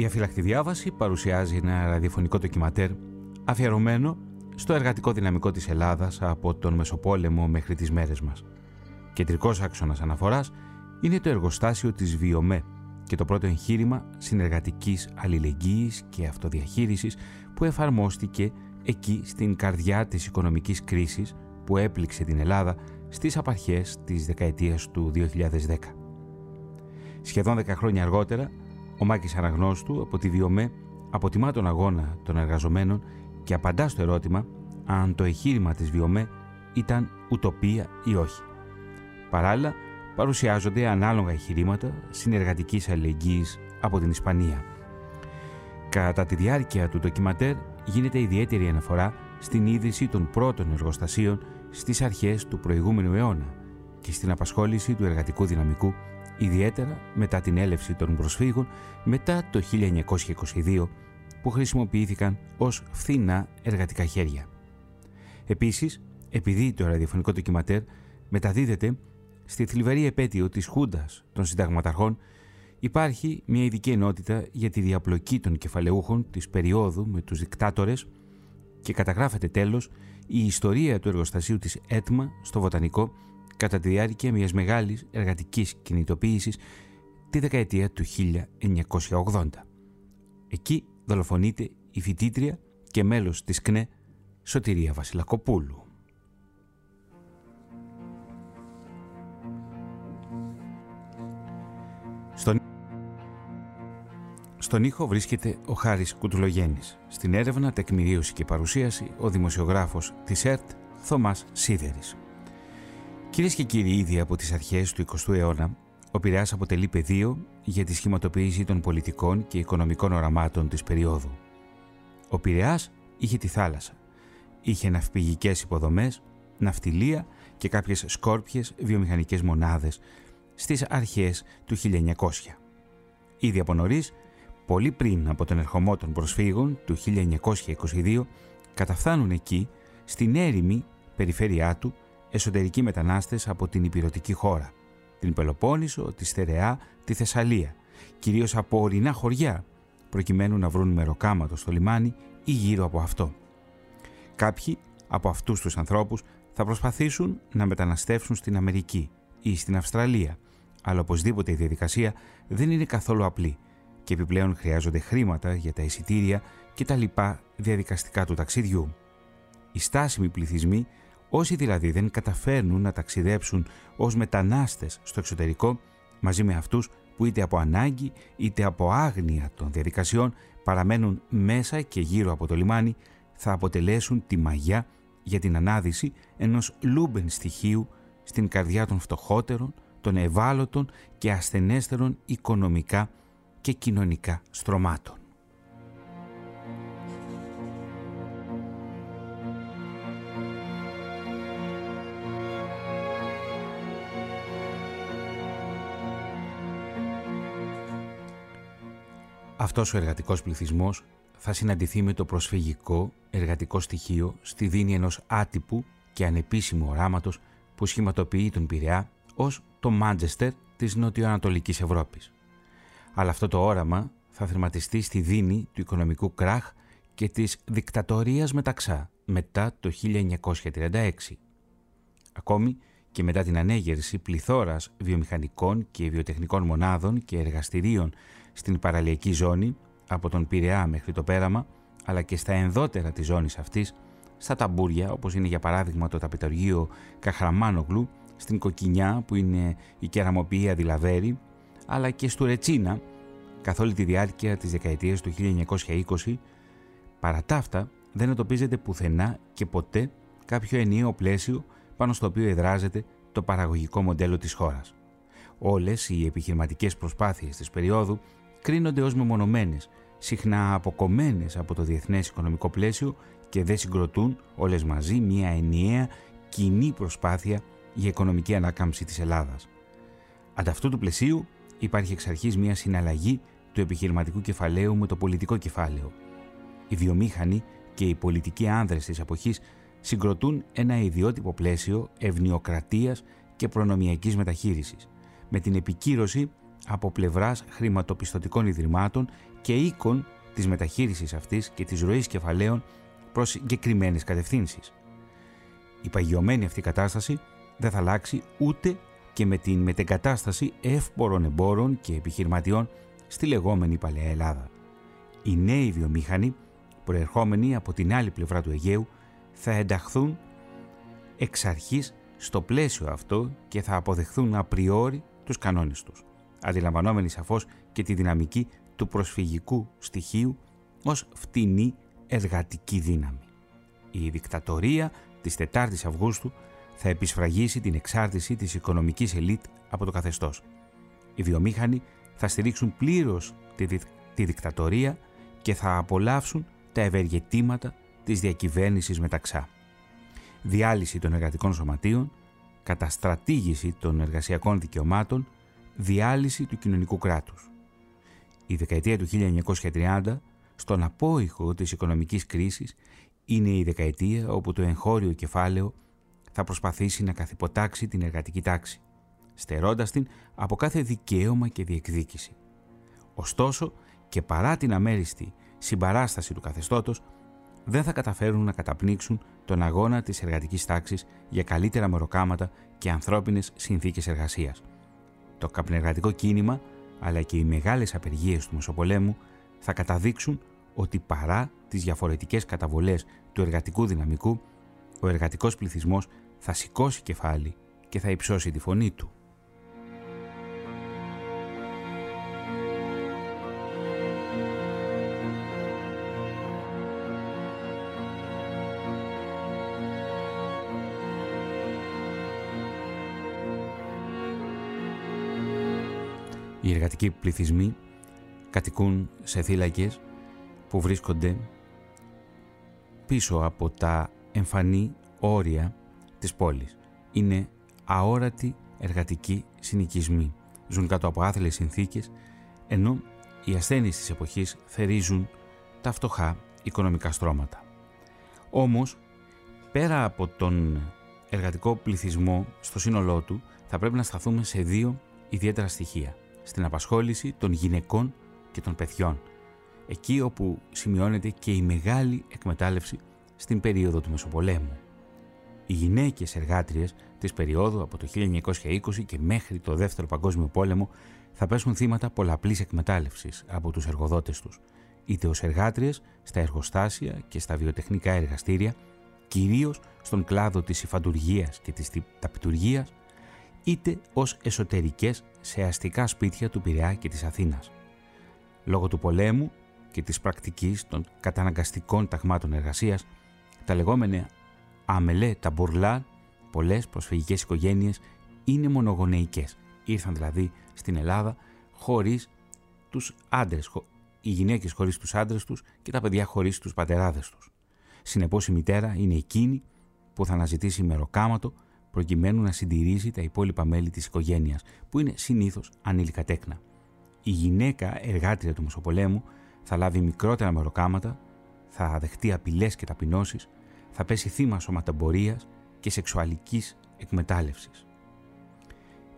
Η αφυλακτή διάβαση παρουσιάζει ένα ραδιοφωνικό ντοκιματέρ αφιερωμένο στο εργατικό δυναμικό της Ελλάδας από τον Μεσοπόλεμο μέχρι τις μέρες μας. Κεντρικός άξονας αναφοράς είναι το εργοστάσιο της Βιομέ και το πρώτο εγχείρημα συνεργατικής αλληλεγγύης και αυτοδιαχείρισης που εφαρμόστηκε εκεί στην καρδιά της οικονομικής κρίσης που έπληξε την Ελλάδα στις απαρχές της δεκαετίας του 2010. Σχεδόν 10 χρόνια αργότερα, ο Μάκης Αναγνώστου από τη Βιομέ αποτιμά τον αγώνα των εργαζομένων και απαντά στο ερώτημα αν το εγχείρημα της Βιομέ ήταν ουτοπία ή όχι. Παράλληλα, παρουσιάζονται ανάλογα εγχειρήματα συνεργατικής αλληλεγγύης από την Ισπανία. Κατά τη διάρκεια του ντοκιματέρ γίνεται ιδιαίτερη αναφορά στην ίδρυση των πρώτων εργοστασίων στις αρχές του προηγούμενου αιώνα και στην απασχόληση του εργατικού δυναμικού, ιδιαίτερα μετά την έλευση των προσφύγων μετά το 1922 που χρησιμοποιήθηκαν ως φθηνά εργατικά χέρια. Επίσης, επειδή το ραδιοφωνικό ντοκιματέρ μεταδίδεται στη θλιβερή επέτειο της Χούντας των συνταγματαρχών υπάρχει μια ειδική ενότητα για τη διαπλοκή των κεφαλαιούχων της περίοδου με τους δικτάτορες και καταγράφεται τέλος η ιστορία του εργοστασίου της ΕΤΜΑ στο Βοτανικό κατά τη διάρκεια μιας μεγάλης εργατικής κινητοποίησης τη δεκαετία του 1980. Εκεί δολοφονείται η φοιτήτρια και μέλος της ΚΝΕ Σωτηρία Βασιλακοπούλου. Στον... Στον ήχο βρίσκεται ο Χάρης Κουτουλογέννης. Στην έρευνα, τεκμηρίωση και παρουσίαση, ο δημοσιογράφος της ΕΡΤ, Θωμάς Σίδερης. Κυρίες και κύριοι, ήδη από τις αρχές του 20ου αιώνα, ο Πειραιάς αποτελεί πεδίο για τη σχηματοποίηση των πολιτικών και οικονομικών οραμάτων της περίοδου. Ο Πειραιάς είχε τη θάλασσα, είχε ναυπηγικές υποδομές, ναυτιλία και κάποιες σκόρπιες βιομηχανικές μονάδες στις αρχές του 1900. Ήδη από νωρίς, πολύ πριν από τον ερχομό των προσφύγων του 1922, καταφθάνουν εκεί, στην έρημη περιφέρειά του, εσωτερικοί μετανάστες από την υπηρετική χώρα, την Πελοπόννησο, τη Στερεά, τη Θεσσαλία, κυρίως από ορεινά χωριά, προκειμένου να βρουν μεροκάματο στο λιμάνι ή γύρω από αυτό. Κάποιοι από αυτούς τους ανθρώπους θα προσπαθήσουν να μεταναστεύσουν στην Αμερική ή στην Αυστραλία, αλλά οπωσδήποτε η διαδικασία δεν είναι καθόλου απλή και επιπλέον χρειάζονται χρήματα για τα εισιτήρια και τα λοιπά διαδικαστικά του ταξιδιού. Οι στάσιμοι πληθυσμοί, όσοι δηλαδή δεν καταφέρνουν να ταξιδέψουν ως μετανάστες στο εξωτερικό, μαζί με αυτούς που είτε από ανάγκη είτε από άγνοια των διαδικασιών παραμένουν μέσα και γύρω από το λιμάνι, θα αποτελέσουν τη μαγιά για την ανάδυση ενός λούμπεν στοιχείου στην καρδιά των φτωχότερων, των ευάλωτων και ασθενέστερων οικονομικά και κοινωνικά στρωμάτων. Αυτός ο εργατικός πληθυσμός θα συναντηθεί με το προσφυγικό εργατικό στοιχείο στη δίνη ενός άτυπου και ανεπίσημου οράματος που σχηματοποιεί τον Πειραιά ως το Μάντζεστερ της νοτιοανατολικής Ευρώπης. Αλλά αυτό το όραμα θα θερματιστεί στη δίνη του οικονομικού κράχ και της δικτατορίας μεταξά μετά το 1936. Ακόμη και μετά την ανέγερση πληθώρας βιομηχανικών και βιοτεχνικών μονάδων και εργαστηρίων στην παραλιακή ζώνη, από τον Πειραιά μέχρι το Πέραμα, αλλά και στα ενδότερα της ζώνης αυτής, στα ταμπούρια, όπως είναι για παράδειγμα το ταπεταργείο Καχραμάνογλου, στην Κοκκινιά που είναι η κεραμοποιία Δηλαβέρη, αλλά και στο Ρετσίνα καθ' όλη τη διάρκεια της δεκαετίας του 1920, παρά τα αυτά δεν εντοπίζεται πουθενά και ποτέ κάποιο ενιαίο πλαίσιο πάνω στο οποίο εδράζεται το παραγωγικό μοντέλο της χώρας. Όλες οι επιχειρηματικές προσπάθειες της περίοδου κρίνονται ως μεμονωμένες, συχνά αποκομμένες από το διεθνές οικονομικό πλαίσιο και δεν συγκροτούν όλες μαζί μια ενιαία κοινή προσπάθεια για οικονομική ανάκαμψη της Ελλάδας. Ανταυτού του πλαισίου υπάρχει εξ αρχής μια συναλλαγή του επιχειρηματικού κεφαλαίου με το πολιτικό κεφάλαιο. Οι βιομήχανοι και οι πολιτικοί άνδρες της εποχής συγκροτούν ένα ιδιότυπο πλαίσιο ευνοιοκρατίας και προνομιακής μεταχείρισης, με την επικύρωση από πλευράς χρηματοπιστωτικών ιδρυμάτων και οίκων της μεταχείρισης αυτής και της ροής κεφαλαίων προς συγκεκριμένες κατευθύνσεις. Η παγιωμένη αυτή κατάσταση δεν θα αλλάξει ούτε και με την μετεγκατάσταση εύπορων εμπόρων και επιχειρηματιών στη λεγόμενη Παλαιά Ελλάδα. Οι νέοι βιομήχανοι, προερχόμενοι από την άλλη πλευρά του Αιγαίου, θα ενταχθούν εξ αρχής στο πλαίσιο αυτό και θα αποδεχθούν απριόρι τους κανόνες τους, αντιλαμβανόμενοι σαφώς και τη δυναμική του προσφυγικού στοιχείου ως φτηνή εργατική δύναμη. Η δικτατορία της 4ης Αυγούστου θα επισφραγίσει την εξάρτηση της οικονομικής ελίτ από το καθεστώς. Οι βιομήχανοι θα στηρίξουν πλήρως τη, τη δικτατορία και θα απολαύσουν τα ευεργετήματα της διακυβέρνησης μεταξά. Διάλυση των εργατικών σωματείων, καταστρατήγηση των εργασιακών δικαιωμάτων, διάλυση του κοινωνικού κράτους. Η δεκαετία του 1930, στον απόϊχο της οικονομικής κρίσης, είναι η δεκαετία όπου το εγχώριο κεφάλαιο θα προσπαθήσει να καθυποτάξει την εργατική τάξη, στερώντας την από κάθε δικαίωμα και διεκδίκηση. Ωστόσο, και παρά την αμέριστη συμπαράσταση του καθεστώτος, δεν θα καταφέρουν να καταπνίξουν τον αγώνα της εργατικής τάξης για καλύτερα μεροκάματα και ανθρώπινες συνθήκες εργασίας. Το καπνεργατικό κίνημα, αλλά και οι μεγάλες απεργίες του Μεσοπολέμου θα καταδείξουν ότι παρά τις διαφορετικές καταβολές του εργατικού δυναμικού, ο εργατικός πληθυσμός θα σηκώσει κεφάλι και θα υψώσει τη φωνή του. Εργατικοί πληθυσμοί κατοικούν σε θύλακες που βρίσκονται πίσω από τα εμφανή όρια της πόλης. Είναι αόρατοι εργατικοί συνοικισμοί. Ζουν κάτω από άθλιες συνθήκες, ενώ οι ασθένειες της εποχής θερίζουν τα φτωχά οικονομικά στρώματα. Όμως, πέρα από τον εργατικό πληθυσμό στο σύνολό του, θα πρέπει να σταθούμε σε δύο ιδιαίτερα στοιχεία. Στην απασχόληση των γυναικών και των παιδιών, εκεί όπου σημειώνεται και η μεγάλη εκμετάλλευση στην περίοδο του Μεσοπολέμου. Οι γυναίκες εργάτριες της περίοδου από το 1920 και μέχρι το Δεύτερο Παγκόσμιο Πόλεμο θα πέσουν θύματα πολλαπλής εκμετάλλευσης από τους εργοδότες τους, είτε ως εργάτριες στα εργοστάσια και στα βιοτεχνικά εργαστήρια, κυρίως στον κλάδο της υφαντουργίας και της ταπιτουργίας, είτε ως εσωτερικές σε αστικά σπίτια του Πειραιά και της Αθήνας. Λόγω του πολέμου και της πρακτικής των καταναγκαστικών ταγμάτων εργασίας, τα λεγόμενα αμελέ, τα μπουρλά, πολλές προσφυγικές οικογένειες είναι μονογονεϊκές. Ήρθαν δηλαδή στην Ελλάδα χωρίς τους άντρες, οι γυναίκες χωρίς τους άντρες τους και τα παιδιά χωρίς τους πατεράδες τους. Συνεπώς η μητέρα είναι εκείνη που θα αναζητήσει μεροκάματο προκειμένου να συντηρήσει τα υπόλοιπα μέλη της οικογένειας, που είναι συνήθως ανήλικα τέκνα. Η γυναίκα εργάτρια του Μεσοπολέμου θα λάβει μικρότερα μεροκάματα, θα δεχτεί απειλές και ταπεινώσεις, θα πέσει θύμα σωματεμπορίας και σεξουαλικής εκμετάλλευσης.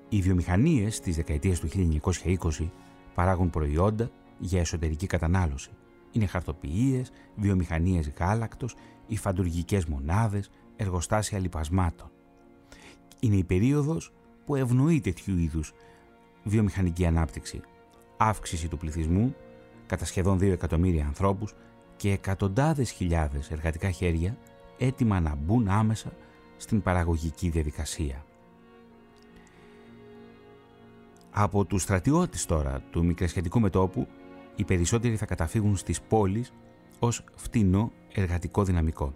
Οι βιομηχανίες της δεκαετίας του 1920 παράγουν προϊόντα για εσωτερική κατανάλωση. Είναι χαρτοποιίες, βιομηχανίες γάλακτος, υφαντουργικές μονάδες, εργοστάσια λιπασμάτων. Είναι η περίοδος που ευνοεί τέτοιου είδους βιομηχανική ανάπτυξη, αύξηση του πληθυσμού κατά σχεδόν 2 εκατομμύρια ανθρώπους και εκατοντάδες χιλιάδες εργατικά χέρια έτοιμα να μπουν άμεσα στην παραγωγική διαδικασία. Από τους στρατιώτες τώρα του μικρασιατικού μετόπου, οι περισσότεροι θα καταφύγουν στις πόλεις ως φτηνό εργατικό δυναμικό,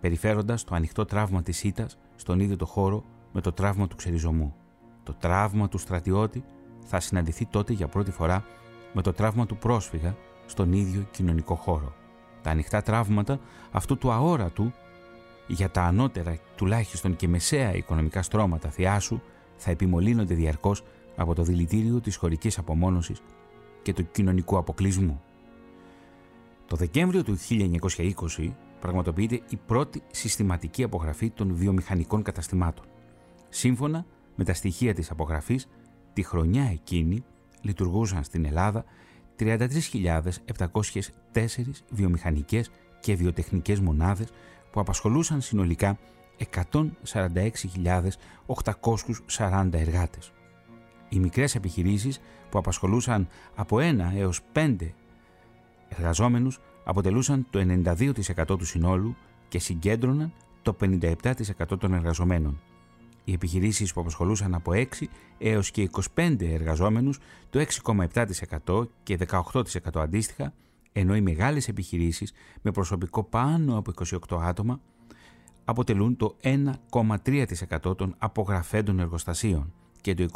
περιφέροντας το ανοιχτό τραύμα της ήττας στον ίδιο το χώρο με το τραύμα του ξεριζωμού. Το τραύμα του στρατιώτη θα συναντηθεί τότε για πρώτη φορά με το τραύμα του πρόσφυγα στον ίδιο κοινωνικό χώρο. Τα ανοιχτά τραύματα αυτού του αόρατου για τα ανώτερα τουλάχιστον και μεσαία οικονομικά στρώματα θεάσου θα επιμολύνονται διαρκώς από το δηλητήριο της χωρικής απομόνωσης και του κοινωνικού αποκλεισμού. Το Δεκέμβριο του 1920 πραγματοποιείται η πρώτη συστηματική απογραφή των βιομηχανικών καταστημάτων. Σύμφωνα με τα στοιχεία της απογραφής, τη χρονιά εκείνη λειτουργούσαν στην Ελλάδα 33.704 βιομηχανικές και βιοτεχνικές μονάδες που απασχολούσαν συνολικά 146.840 εργάτες. Οι μικρές επιχειρήσεις που απασχολούσαν από 1 έως 5 εργαζόμενους αποτελούσαν το 92% του συνόλου και συγκέντρωναν το 57% των εργαζομένων. Οι επιχειρήσεις που απασχολούσαν από 6 έως και 25 εργαζόμενους το 6,7% και 18% αντίστοιχα, ενώ οι μεγάλες επιχειρήσεις με προσωπικό πάνω από 28 άτομα αποτελούν το 1,3% των απογραφέντων εργοστασίων και το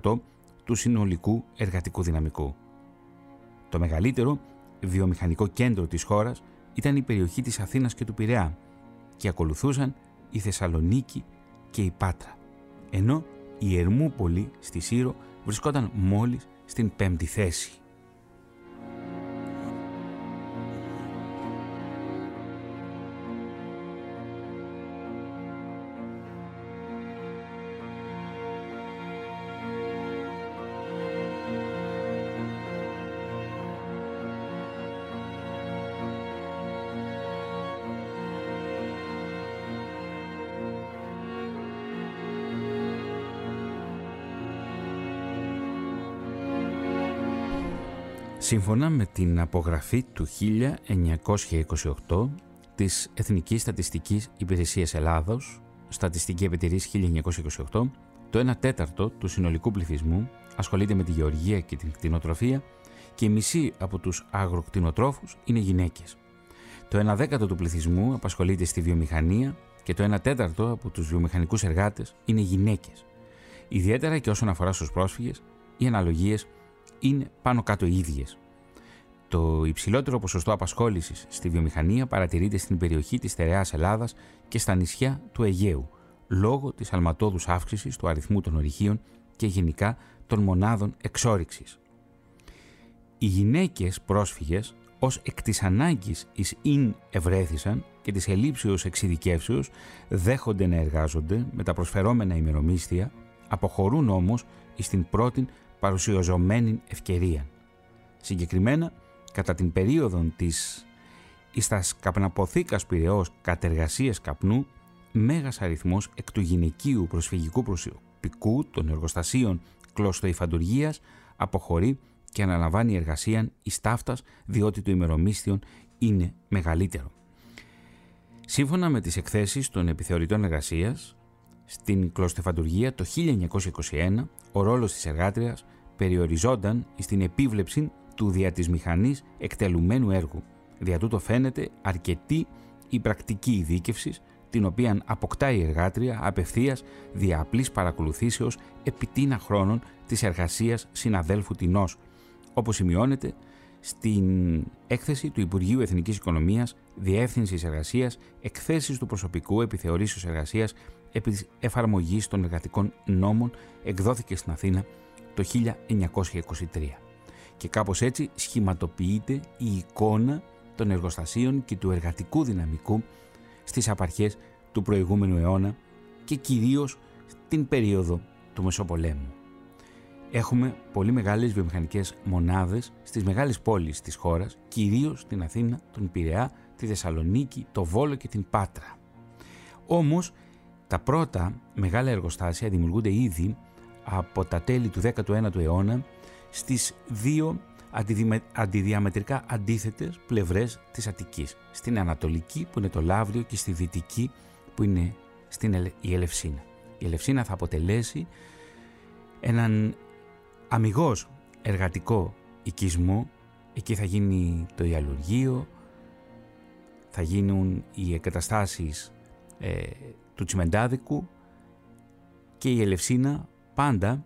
25% του συνολικού εργατικού δυναμικού. Το μεγαλύτερο βιομηχανικό κέντρο της χώρας ήταν η περιοχή της Αθήνας και του Πειραιά και ακολουθούσαν η Θεσσαλονίκη και η Πάτρα, ενώ η Ερμούπολη στη Σύρο βρισκόταν μόλις στην πέμπτη θέση. Σύμφωνα με την απογραφή του 1928 της Εθνικής Στατιστικής Υπηρεσίας Ελλάδος, Στατιστική Επιτηρής 1928, το 1 τέταρτο του συνολικού πληθυσμού ασχολείται με τη γεωργία και την κτηνοτροφία και η μισή από τους αγροκτηνοτρόφους είναι γυναίκες. Το 1 δέκατο του πληθυσμού απασχολείται στη βιομηχανία και το 1 τέταρτο από τους βιομηχανικούς εργάτες είναι γυναίκες. Ιδιαίτερα και όσον αφορά στους πρόσφυγες, οι αναλογίες είναι πάνω κάτω οι ίδιες. Το υψηλότερο ποσοστό απασχόλησης στη βιομηχανία παρατηρείται στην περιοχή της στερεάς Ελλάδας και στα νησιά του Αιγαίου, λόγω της αλματόδους αύξησης του αριθμού των ορυχείων και γενικά των μονάδων εξόριξης. Οι γυναίκες πρόσφυγες ως εκ της ανάγκης εις ειν ευρέθησαν και της ελήψεως εξειδικεύσεως δέχονται να εργάζονται με τα προσφερόμενα ημερομίσθια, αποχωρούν όμως εις την πρώτη παρουσιαζομένη ευκαιρία. Συγκεκριμένα, κατά την περίοδο της εις καπναποθήκας πυρεός κατεργασίας καπνού, μέγας αριθμός εκ του γυναικείου προσφυγικού προσωπικού των εργοστασίων κλωστοϊφαντουργίας αποχωρεί και αναλαμβάνει εργασία εις ταύτας διότι το ημερομίσθιο είναι μεγαλύτερο. Σύμφωνα με τις εκθέσεις των επιθεωρητών εργασίας, στην κλωστεφαντουργία το 1921 ο ρόλος της εργάτριας περιοριζόταν στην επίβλεψη του δια της μηχανής εκτελουμένου έργου. Δια τούτο φαίνεται αρκετή η πρακτική ειδίκευσης την οποία αποκτά η εργάτρια απευθείας δια απλής παρακολουθήσεως επιτίνα χρόνων της εργασίας συναδέλφου τεινός, όπως σημειώνεται στην έκθεση του Υπουργείου Εθνικής Οικονομίας, Διεύθυνσης Εργασίας, εκθέσεις του προσωπικού επιθεωρήσεως εργασίας επί εφαρμογής των εργατικών νόμων εκδόθηκε στην Αθήνα το 1923. Και κάπως έτσι σχηματοποιείται η εικόνα των εργοστασίων και του εργατικού δυναμικού στις απαρχές του προηγούμενου αιώνα και κυρίως την περίοδο του Μεσοπολέμου. Έχουμε πολύ μεγάλες βιομηχανικές μονάδες στις μεγάλες πόλεις της χώρας, κυρίως την Αθήνα, τον Πειραιά, τη Θεσσαλονίκη, το Βόλο και την Πάτρα. Όμως, τα πρώτα μεγάλα εργοστάσια δημιουργούνται ήδη από τα τέλη του 19ου αιώνα στις δύο αντιδιαμετρικά αντίθετες πλευρές της Αττικής. Στην Ανατολική που είναι το Λαύριο και στη Δυτική που είναι στην η Ελευσίνα. Η Ελευσίνα θα αποτελέσει έναν αμυγός εργατικό οικισμό. Εκεί θα γίνει το ιαλουργείο, θα γίνουν οι εγκαταστάσεις ε, του τσιμεντάδικου και η Ελευσίνα πάντα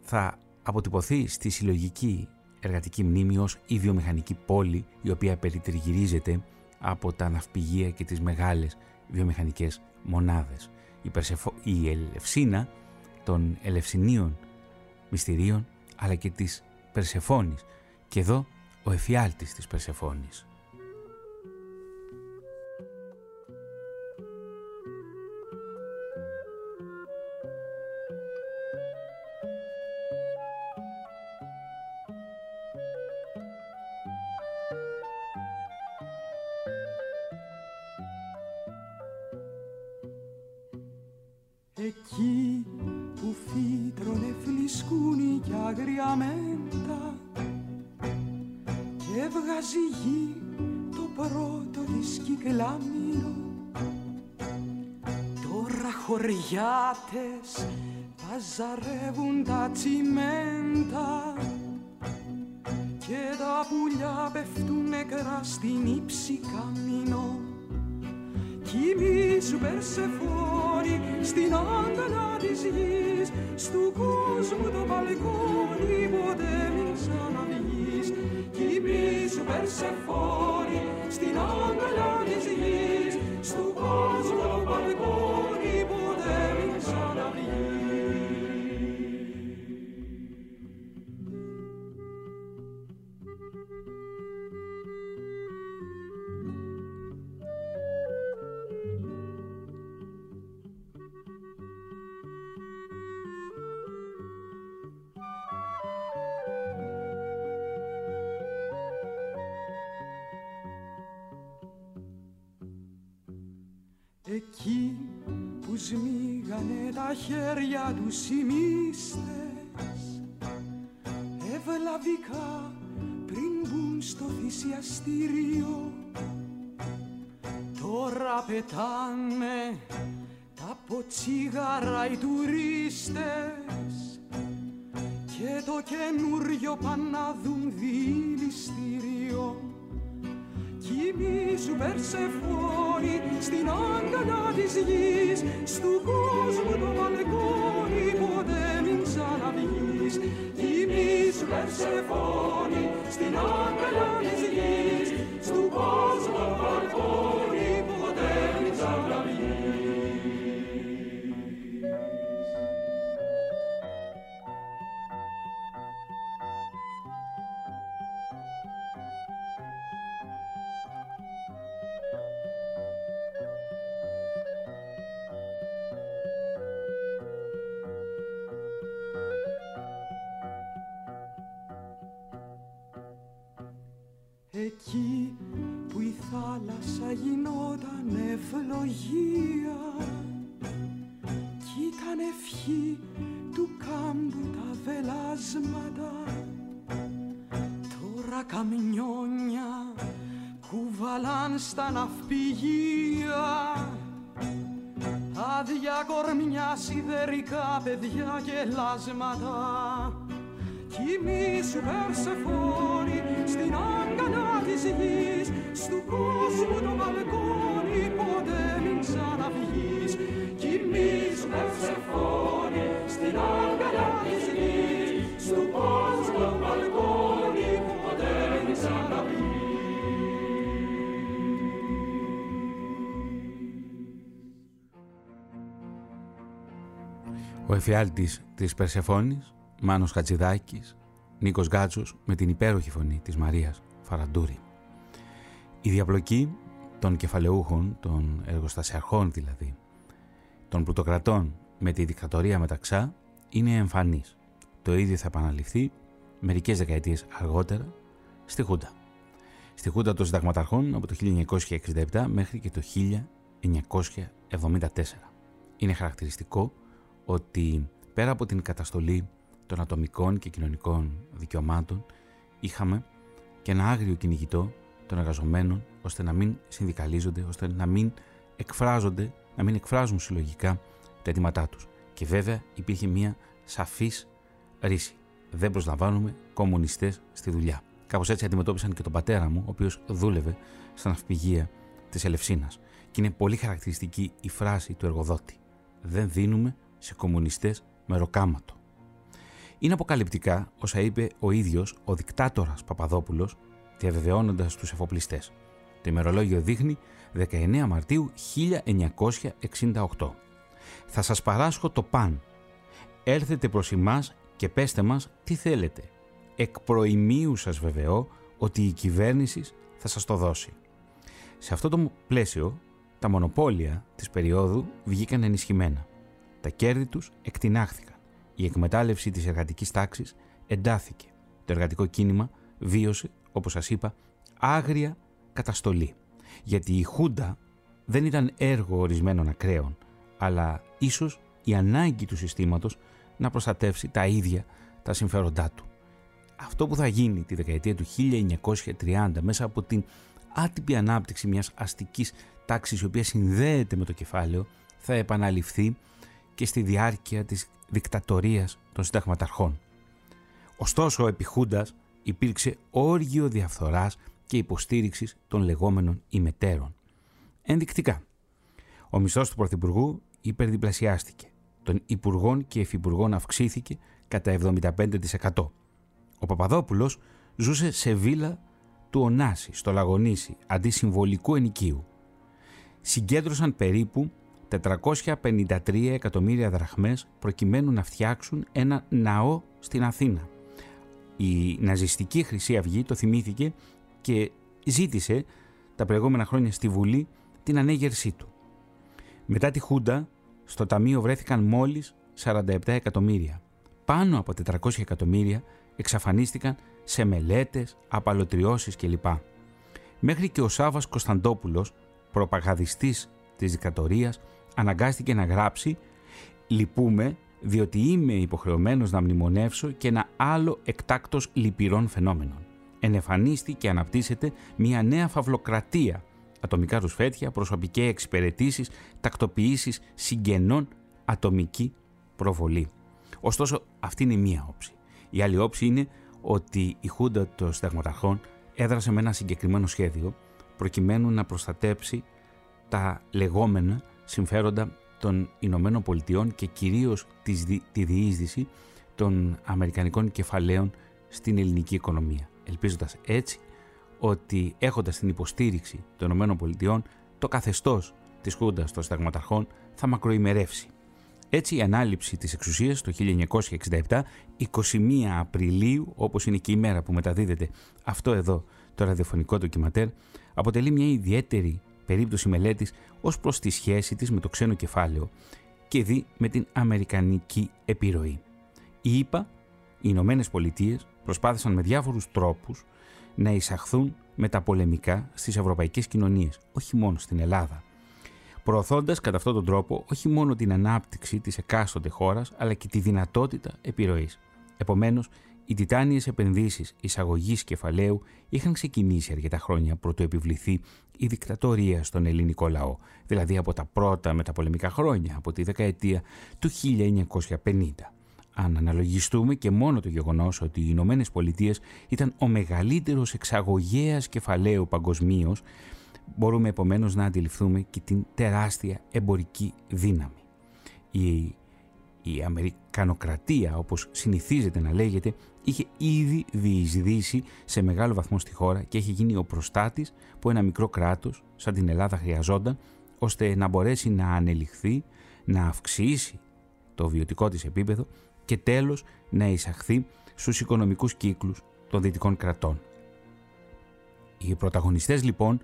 θα αποτυπωθεί στη συλλογική εργατική μνήμη ως η βιομηχανική πόλη η οποία περιτριγυρίζεται από τα ναυπηγεία και τις μεγάλες βιομηχανικές μονάδες. Η, Περσεφο... η Ελευσίνα των Ελευσινίων μυστηρίων αλλά και της Περσεφόνης και εδώ ο εφιάλτης της Περσεφόνης. Κοιμήσου Περσεφόνη Εκεί που σμίγανε τα χέρια τους οι μύστες. Ευλαβικά πριν μπουν στο θυσιαστήριο. Τώρα πετάνε τα ποτσίγαρα οι τουρίστες. Και το καινούριο πάνε να δουν δηληστήριο Κοιμήσου Περσεφόνη στην άγκαλα της γης Στου κόσμου το μπαλκόνι ποτέ μην ξαναβγείς. Κοιμήσου Περσεφόνη στην άγκαλα της γης Στου κόσμου το μπαλκόνι παιδιά και λάσματα. Κοιμήσου Περσεφόνη στην άγκαλα της γης. Στου κόσμου το μπαλκόνι ποτέ μην ξαναβγείς Κοιμήσου Περσεφόνη στην άγκαλα της γης. Στου κόσμου το μπαλκόνι Ο εφιάλτης της Περσεφόνης Μάνος Χατζηδάκης, Νίκος Γκάτσος με την υπέροχη φωνή της Μαρίας Φαραντούρη. Η διαπλοκή των κεφαλαιούχων, των εργοστασιαρχών δηλαδή, των πλουτοκρατών με τη δικτατορία μεταξά είναι εμφανής. Το ίδιο θα επαναληφθεί μερικές δεκαετίες αργότερα στη Χούντα. Στη Χούντα των Συνταγματαρχών από το 1967 μέχρι και το 1974. Είναι χαρακτηριστικό ότι πέρα από την καταστολή των ατομικών και κοινωνικών δικαιωμάτων είχαμε και ένα άγριο κυνηγητό των εργαζομένων ώστε να μην συνδικαλίζονται, ώστε να μην εκφράζονται, να μην εκφράζουν συλλογικά τα αιτήματά τους. Και βέβαια υπήρχε μια σαφής ρίση. Δεν προσλαμβάνουμε κομμουνιστές στη δουλειά. Κάπως έτσι αντιμετώπισαν και τον πατέρα μου, ο οποίος δούλευε στα ναυπηγεία της Ελευσίνας. Και είναι πολύ χαρακτηριστική η φράση του εργοδότη. Δεν δίνουμε σε κομμουνιστές μεροκάματο. Είναι αποκαλυπτικά όσα είπε ο ίδιος ο δικτάτορας Παπαδόπουλος διαβεβαιώνοντας τους εφοπλιστές. Το ημερολόγιο δείχνει 19 Μαρτίου 1968. Θα σας παράσχω το παν. Έρθετε προς εμάς και πέστε μας τι θέλετε. Εκ προημίου σας βεβαιώ ότι η κυβέρνηση θα σας το δώσει. Σε αυτό το πλαίσιο, τα μονοπόλια της περίοδου βγήκαν ενισχυμένα. Τα κέρδη τους εκτινάχθηκαν η εκμετάλλευση της εργατικής τάξης εντάθηκε. Το εργατικό κίνημα βίωσε, όπως σας είπα, άγρια καταστολή. Γιατί η Χούντα δεν ήταν έργο ορισμένων ακραίων, αλλά ίσως η ανάγκη του συστήματος να προστατεύσει τα ίδια τα συμφέροντά του. Αυτό που θα γίνει τη δεκαετία του 1930 μέσα από την άτυπη ανάπτυξη μιας αστικής τάξης η οποία συνδέεται με το κεφάλαιο θα επαναληφθεί και στη διάρκεια της δικτατορίας των συνταγματαρχών. Ωστόσο, επί Χούντας υπήρξε όργιο διαφθοράς και υποστήριξης των λεγόμενων ημετέρων. Ενδεικτικά, ο μισθός του Πρωθυπουργού υπερδιπλασιάστηκε, των Υπουργών και Εφυπουργών αυξήθηκε κατά 75%. Ο Παπαδόπουλος ζούσε σε βίλα του Ωνάση, στο Λαγονίσι, αντί συμβολικού ενοικίου. Συγκέντρωσαν περίπου 453 εκατομμύρια δραχμές προκειμένου να φτιάξουν ένα ναό στην Αθήνα. Η ναζιστική Χρυσή Αυγή το θυμήθηκε και ζήτησε τα προηγούμενα χρόνια στη Βουλή την ανέγερσή του. Μετά τη Χούντα, στο Ταμείο βρέθηκαν μόλις 47 εκατομμύρια. Πάνω από 400 εκατομμύρια εξαφανίστηκαν σε μελέτες, απαλωτριώσεις κλπ. Μέχρι και ο Σάβας Κωνσταντόπουλος, προπαγαδιστής της δικτατορίας, αναγκάστηκε να γράψει «Λυπούμε διότι είμαι υποχρεωμένος να μνημονεύσω και ένα άλλο εκτάκτος λυπηρών φαινόμενων. Ενεφανίστη και αναπτύσσεται μια νέα φαυλοκρατία, ατομικά ρουσφέτια, προσωπικές εξυπηρετήσεις, τακτοποιήσεις συγγενών, ατομική προβολή. Ωστόσο, αυτή είναι μία όψη. Η άλλη όψη είναι ότι η Χούντα των Συνταγματαρχών έδρασε με ένα συγκεκριμένο σχέδιο προκειμένου να προστατέψει τα λεγόμενα συμφέροντα των Ηνωμένων Πολιτειών και κυρίως της διείσδυση των Αμερικανικών κεφαλαίων στην ελληνική οικονομία. Ελπίζοντας έτσι ότι έχοντας την υποστήριξη των Ηνωμένων Πολιτειών το καθεστώς της Χούντας των Συνταγματαρχών θα μακροημερεύσει. Έτσι η ανάληψη της εξουσίας το 1967, 21 Απριλίου, όπως είναι και η μέρα που μεταδίδεται αυτό εδώ το ραδιοφωνικό ντοκιματέρ, αποτελεί μια ιδιαίτερη περίπτωση μελέτης ως προς τη σχέση της με το ξένο κεφάλαιο και δει με την αμερικανική επιρροή. Οι ΗΠΑ, οι Ηνωμένες Πολιτείες προσπάθησαν με διάφορους τρόπους να εισαχθούν με τα πολεμικά στις ευρωπαϊκές κοινωνίες, όχι μόνο στην Ελλάδα, προωθώντας κατά αυτόν τον τρόπο όχι μόνο την ανάπτυξη της εκάστοτε χώρας, αλλά και τη δυνατότητα επιρροής. Επομένως, οι τιτάνιες επενδύσεις εισαγωγής κεφαλαίου είχαν ξεκινήσει αρκετά χρόνια πρωτού επιβληθεί η δικτατορία στον ελληνικό λαό, δηλαδή από τα πρώτα μεταπολεμικά χρόνια, από τη δεκαετία του 1950. Αν αναλογιστούμε και μόνο το γεγονός ότι οι Ηνωμένες Πολιτείες ήταν ο μεγαλύτερος εξαγωγέας κεφαλαίου παγκοσμίως, μπορούμε επομένως να αντιληφθούμε και την τεράστια εμπορική δύναμη. Η η Αμερικανοκρατία, όπως συνηθίζεται να λέγεται, είχε ήδη διεισδύσει σε μεγάλο βαθμό στη χώρα και έχει γίνει ο προστάτης που ένα μικρό κράτος, σαν την Ελλάδα χρειαζόταν, ώστε να μπορέσει να ανελιχθεί, να αυξήσει το βιωτικό της επίπεδο και τέλος να εισαχθεί στους οικονομικούς κύκλους των δυτικών κρατών. Οι πρωταγωνιστές λοιπόν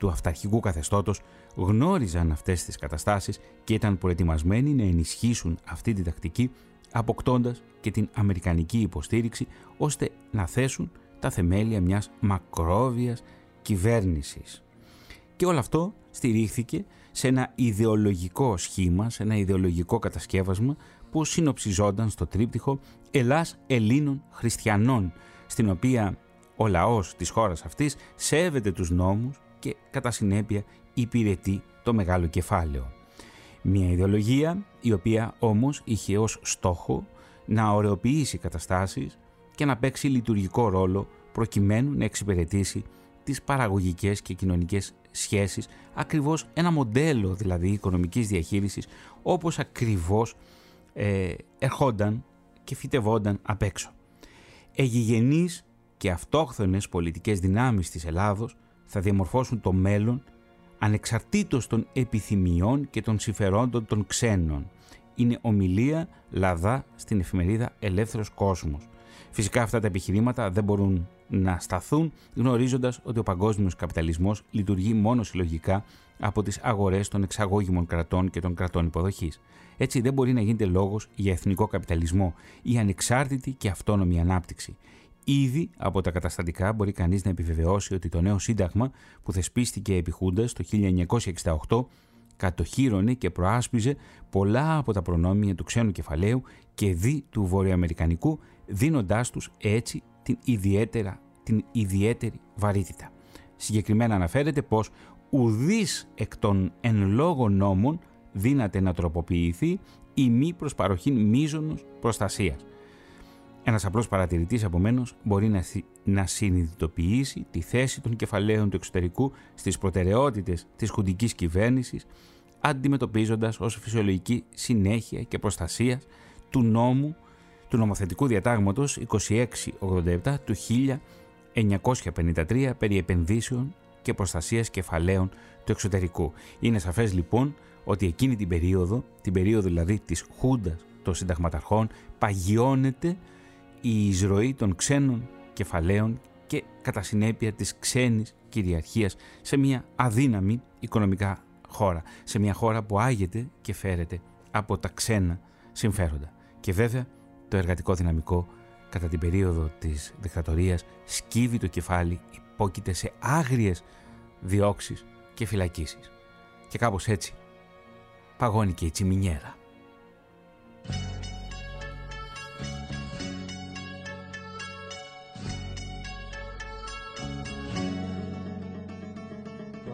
του αυταρχικού καθεστώτος γνώριζαν αυτές τις καταστάσεις και ήταν προετοιμασμένοι να ενισχύσουν αυτή τη τακτική αποκτώντας και την αμερικανική υποστήριξη ώστε να θέσουν τα θεμέλια μιας μακρόβιας κυβέρνησης. Και όλο αυτό στηρίχθηκε σε ένα ιδεολογικό σχήμα, σε ένα ιδεολογικό κατασκεύασμα που συνοψιζόταν στο τρίπτυχο «Ελλάς Ελλήνων Χριστιανών», στην οποία ο λαός της χώρας αυτής σέβεται τους νόμους και κατά συνέπεια υπηρετεί το μεγάλο κεφάλαιο. Μια ιδεολογία η οποία όμως είχε ως στόχο να ωρεοποιήσει καταστάσεις και να παίξει λειτουργικό ρόλο προκειμένου να εξυπηρετήσει τις παραγωγικές και κοινωνικές σχέσεις, ακριβώς ένα μοντέλο δηλαδή οικονομικής διαχείρισης όπως ακριβώς ε, ερχόταν και φυτευόταν απ' έξω. Εγιγενείς και αυτόχθονες πολιτικές δυνάμεις της Ελλάδος θα διαμορφώσουν το μέλλον ανεξαρτήτως των επιθυμιών και των συμφερόντων των ξένων. Είναι ομιλία λαδά στην εφημερίδα Ελεύθερος Κόσμος. Φυσικά αυτά τα επιχειρήματα δεν μπορούν να σταθούν γνωρίζοντας ότι ο παγκόσμιος καπιταλισμός λειτουργεί μόνο συλλογικά από τις αγορές των εξαγώγημων κρατών και των κρατών υποδοχής. Έτσι δεν μπορεί να γίνεται λόγος για εθνικό καπιταλισμό ή ανεξάρτητη και αυτόνομη ανάπτυξη. Ήδη από τα καταστατικά μπορεί κανείς να επιβεβαιώσει ότι το νέο σύνταγμα που θεσπίστηκε επί Χούντας το 1968 κατοχύρωνε και προάσπιζε πολλά από τα προνόμια του ξένου κεφαλαίου και δι του βορειοαμερικανικού, δίνοντάς τους έτσι την, ιδιαίτερα, την ιδιαίτερη βαρύτητα. Συγκεκριμένα αναφέρεται πως ουδής εκ των εν λόγω νόμων δύναται να τροποποιηθεί η μη προς παροχήν μίζωνος προστασίας. Ένας απλός παρατηρητής επομένως μπορεί να, να συνειδητοποιήσει τη θέση των κεφαλαίων του εξωτερικού στις προτεραιότητες της χουντικής κυβέρνησης αντιμετωπίζοντας ως φυσιολογική συνέχεια και προστασία του νόμου του νομοθετικού διατάγματος 2687 του 1953 περί επενδύσεων και προστασίας κεφαλαίων του εξωτερικού. Είναι σαφές λοιπόν ότι εκείνη την περίοδο, την περίοδο δηλαδή της Χούντας των συνταγματαρχών, παγιώνεται η εισρωή των ξένων κεφαλαίων και κατά συνέπεια της ξένης κυριαρχίας σε μια αδύναμη οικονομικά χώρα, σε μια χώρα που άγεται και φέρεται από τα ξένα συμφέροντα. Και βέβαια το εργατικό δυναμικό κατά την περίοδο της δικτατορίας σκύβει το κεφάλι, υπόκειται σε άγριες διώξεις και φυλακίσεις. Και κάπως έτσι παγώνει και η τσιμινιέρα.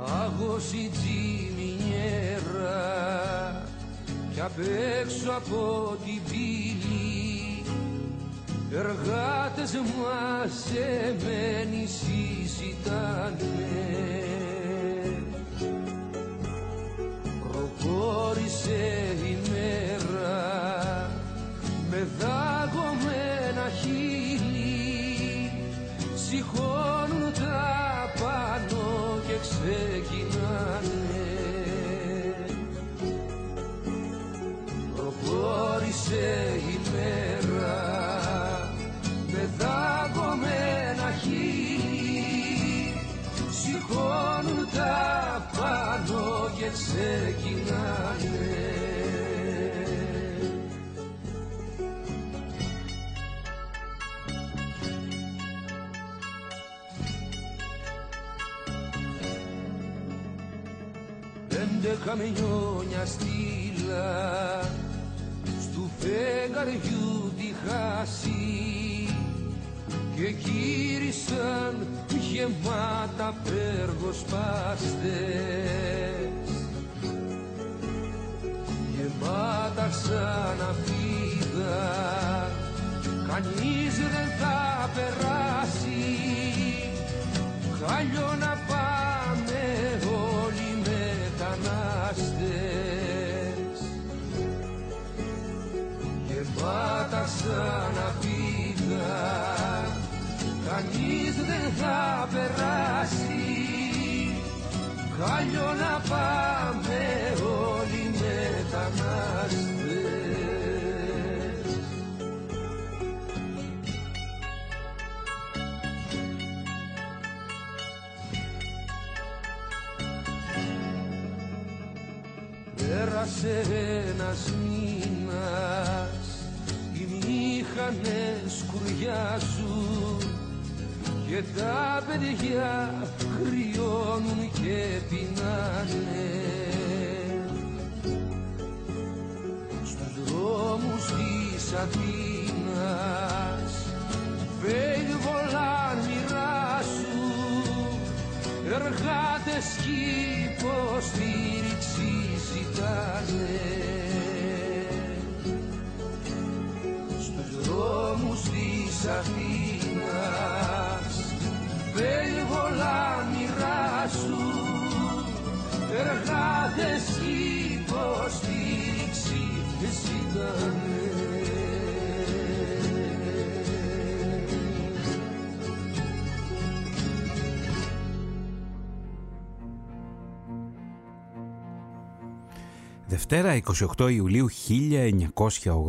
Πάγωσε η τσιμινιέρα κι απ' έξω από την πύλη. Εργάτες μαζεμένοι συζητάνε. Προχώρησε η μέρα με δάγωμένα χείλη σηκώνουν τα πάνω και ξεκινάνε. Προχώρησε η καμιόνια στήλα στου φεγγαριού τη χάση και γύρισαν γεμάτα πέργοσπάστες γεμάτα σαν αφίδα κανείς δεν θα περάσει τα παιδιά κρυώνουν και πεινάνε. Στους δρόμους της Αθήνας βολάν μοιράσου εργάτες κι υποστήριξη ζητάνε. Στους δρόμους της Αθήνας εργάτες υποστήριξη ζητάνε Δευτέρα 28 Ιουλίου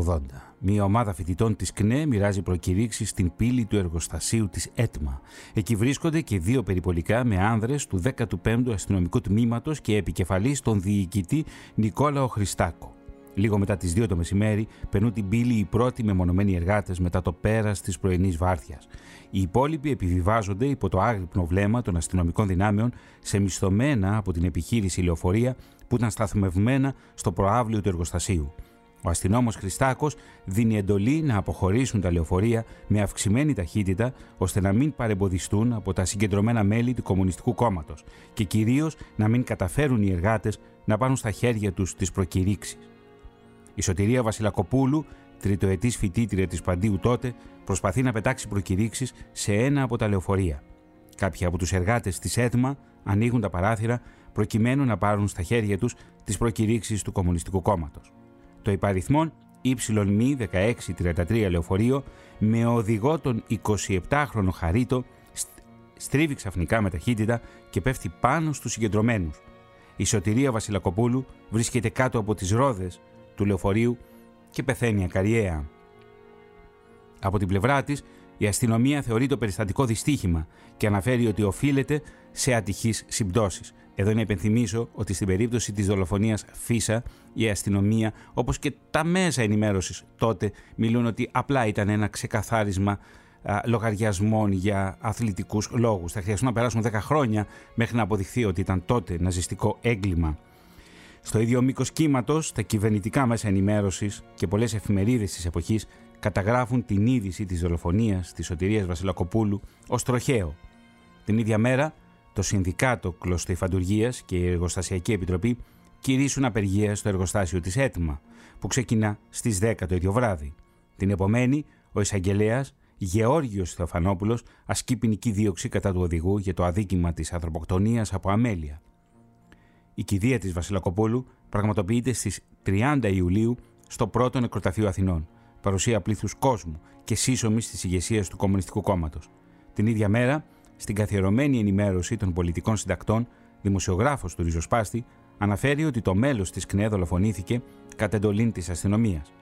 1980. Μια ομάδα φοιτητών της ΚΝΕ μοιράζει προκηρύξεις στην πύλη του εργοστασίου της ΕΤΜΑ. Εκεί βρίσκονται και δύο περιπολικά με άνδρες του 15ου αστυνομικού τμήματος και επικεφαλής τον διοικητή Νικόλαο Χριστάκο. Λίγο μετά τις 2 το μεσημέρι, περνούν την πύλη οι πρώτοι μεμονωμένοι εργάτες μετά το πέρας της πρωινής βάρδια. Οι υπόλοιποι επιβιβάζονται υπό το άγρυπνο βλέμμα των αστυνομικών δυνάμεων σε μισθωμένα από την επιχείρηση λεωφορεία που ήταν σταθμευμένα στο προάβλιο του εργοστασίου. Ο αστυνόμος Χριστάκος δίνει εντολή να αποχωρήσουν τα λεωφορεία με αυξημένη ταχύτητα ώστε να μην παρεμποδιστούν από τα συγκεντρωμένα μέλη του Κομμουνιστικού Κόμματος και κυρίως να μην καταφέρουν οι εργάτες να πάρουν στα χέρια τους τις προκηρύξεις. Η Σωτηρία Βασιλακοπούλου, τριτοετής φοιτήτρια της Παντίου τότε, προσπαθεί να πετάξει προκηρύξεις σε ένα από τα λεωφορεία. Κάποιοι από τους εργάτες της ΕΤΜΑ ανοίγουν τα παράθυρα προκειμένου να πάρουν στα χέρια τους τις προκηρύξεις του Κομμουνιστικού Κόμματος το υπαριθμόν Y1633 λεωφορείο με οδηγό τον 27χρονο Χαρίτο στρίβει ξαφνικά με ταχύτητα και πέφτει πάνω στους συγκεντρωμένους. Η Σωτηρία Βασιλακοπούλου βρίσκεται κάτω από τις ρόδες του λεωφορείου και πεθαίνει ακαριέα. Από την πλευρά της, η αστυνομία θεωρεί το περιστατικό δυστύχημα και αναφέρει ότι οφείλεται σε ατυχείς συμπτώσεις. Εδώ να υπενθυμίσω ότι στην περίπτωση της δολοφονίας Φίσα, η αστυνομία, όπως και τα μέσα ενημέρωσης τότε, μιλούν ότι απλά ήταν ένα ξεκαθάρισμα λογαριασμών για αθλητικούς λόγους. Θα χρειαστούν να περάσουν 10 χρόνια μέχρι να αποδειχθεί ότι ήταν τότε ναζιστικό έγκλημα. Στο ίδιο μήκος κύματος, τα κυβερνητικά μέσα ενημέρωσης και πολλές εφημερίδες της εποχής καταγράφουν την είδηση της δολοφονίας της Σωτηρίας Βασιλακοπούλου ως τροχαίο. Την ίδια μέρα, το Συνδικάτο Κλωστοϊφαντουργίας και η Εργοστασιακή Επιτροπή κηρύσουν απεργία στο εργοστάσιο της ΕΤΜΑ, που ξεκινά στις 10 το ίδιο βράδυ. Την επομένη, ο εισαγγελέας Γεώργιος Θεοφανόπουλος ασκεί ποινική δίωξη κατά του οδηγού για το αδίκημα της ανθρωποκτονίας από αμέλεια. Η κηδεία της Βασιλακοπούλου πραγματοποιείται στις 30 Ιουλίου στο πρώτο νεκροταφείο Αθηνών, παρουσία πλήθους κόσμου και σύσσωμης της ηγεσίας του Κομμουνιστικού Κόμματος. Την ίδια μέρα, στην καθιερωμένη ενημέρωση των πολιτικών συντακτών, δημοσιογράφος του Ριζοσπάστη αναφέρει ότι το μέλος της ΚΝΕ δολοφονήθηκε κατ' εντολή της αστυνομίας.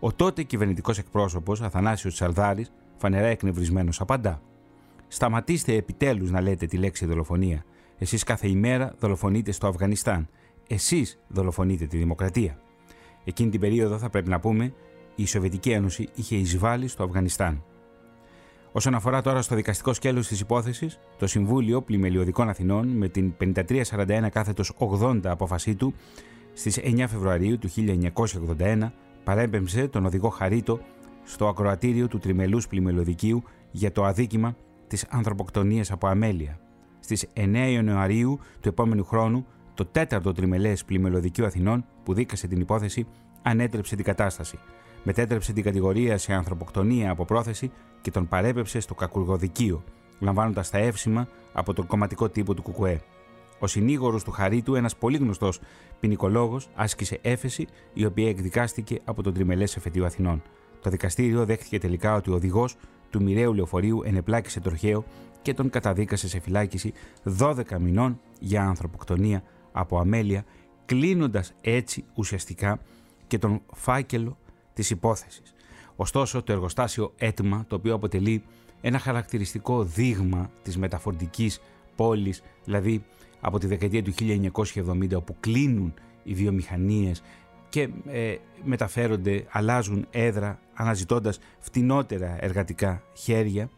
Ο τότε κυβερνητικός εκπρόσωπος Αθανάσιος Τσαλδάρης, φανερά εκνευρισμένος, απαντά: Σταματήστε επιτέλους να λέτε τη λέξη δολοφονία. Εσείς κάθε ημέρα δολοφονείτε στο Αφγανιστάν. Εσείς δολοφονείτε τη δημοκρατία. Εκείνη την περίοδο, θα πρέπει να πούμε, η Σοβιετική Ένωση είχε εισβάλει στο Αφγανιστάν. Όσον αφορά τώρα στο δικαστικό σκέλος της υπόθεσης, το Συμβούλιο Πλημελιωδικών Αθηνών με την 5341 κάθετος 80 απόφασή του στις 9 Φεβρουαρίου του 1981 παρέμπεμψε τον οδηγό Χαρίτο στο ακροατήριο του Τριμελούς Πλημελιωδικίου για το αδίκημα της ανθρωποκτονίας από αμέλεια. Στις 9 Ιανουαρίου του επόμενου χρόνου, το τέταρτο τριμελές Πλημελιωδικείο Αθηνών που δίκασε την υπόθεση ανέτρεψε την κατάσταση μετέτρεψε την κατηγορία σε ανθρωποκτονία από πρόθεση και τον παρέπεψε στο κακουργοδικείο, λαμβάνοντας τα εύσημα από τον κομματικό τύπο του Κουκουέ. Ο συνήγορος του Χαρίτου, ένας πολύ γνωστός ποινικολόγος, άσκησε έφεση, η οποία εκδικάστηκε από τον τριμελές εφετείο Αθηνών. Το δικαστήριο δέχτηκε τελικά ότι ο οδηγός του μοιραίου λεωφορείου ενεπλάκησε τροχαίο και τον καταδίκασε σε φυλάκιση 12 μηνών για ανθρωποκτονία από αμέλεια, κλείνοντας έτσι ουσιαστικά και τον φάκελο της υπόθεσης. Ωστόσο, το εργοστάσιο έτοιμα, το οποίο αποτελεί ένα χαρακτηριστικό δείγμα της μεταφορτικής πόλης, δηλαδή από τη δεκαετία του 1970, όπου κλείνουν οι βιομηχανίες και ε, μεταφέρονται, αλλάζουν έδρα, αναζητώντας φτηνότερα εργατικά χέρια.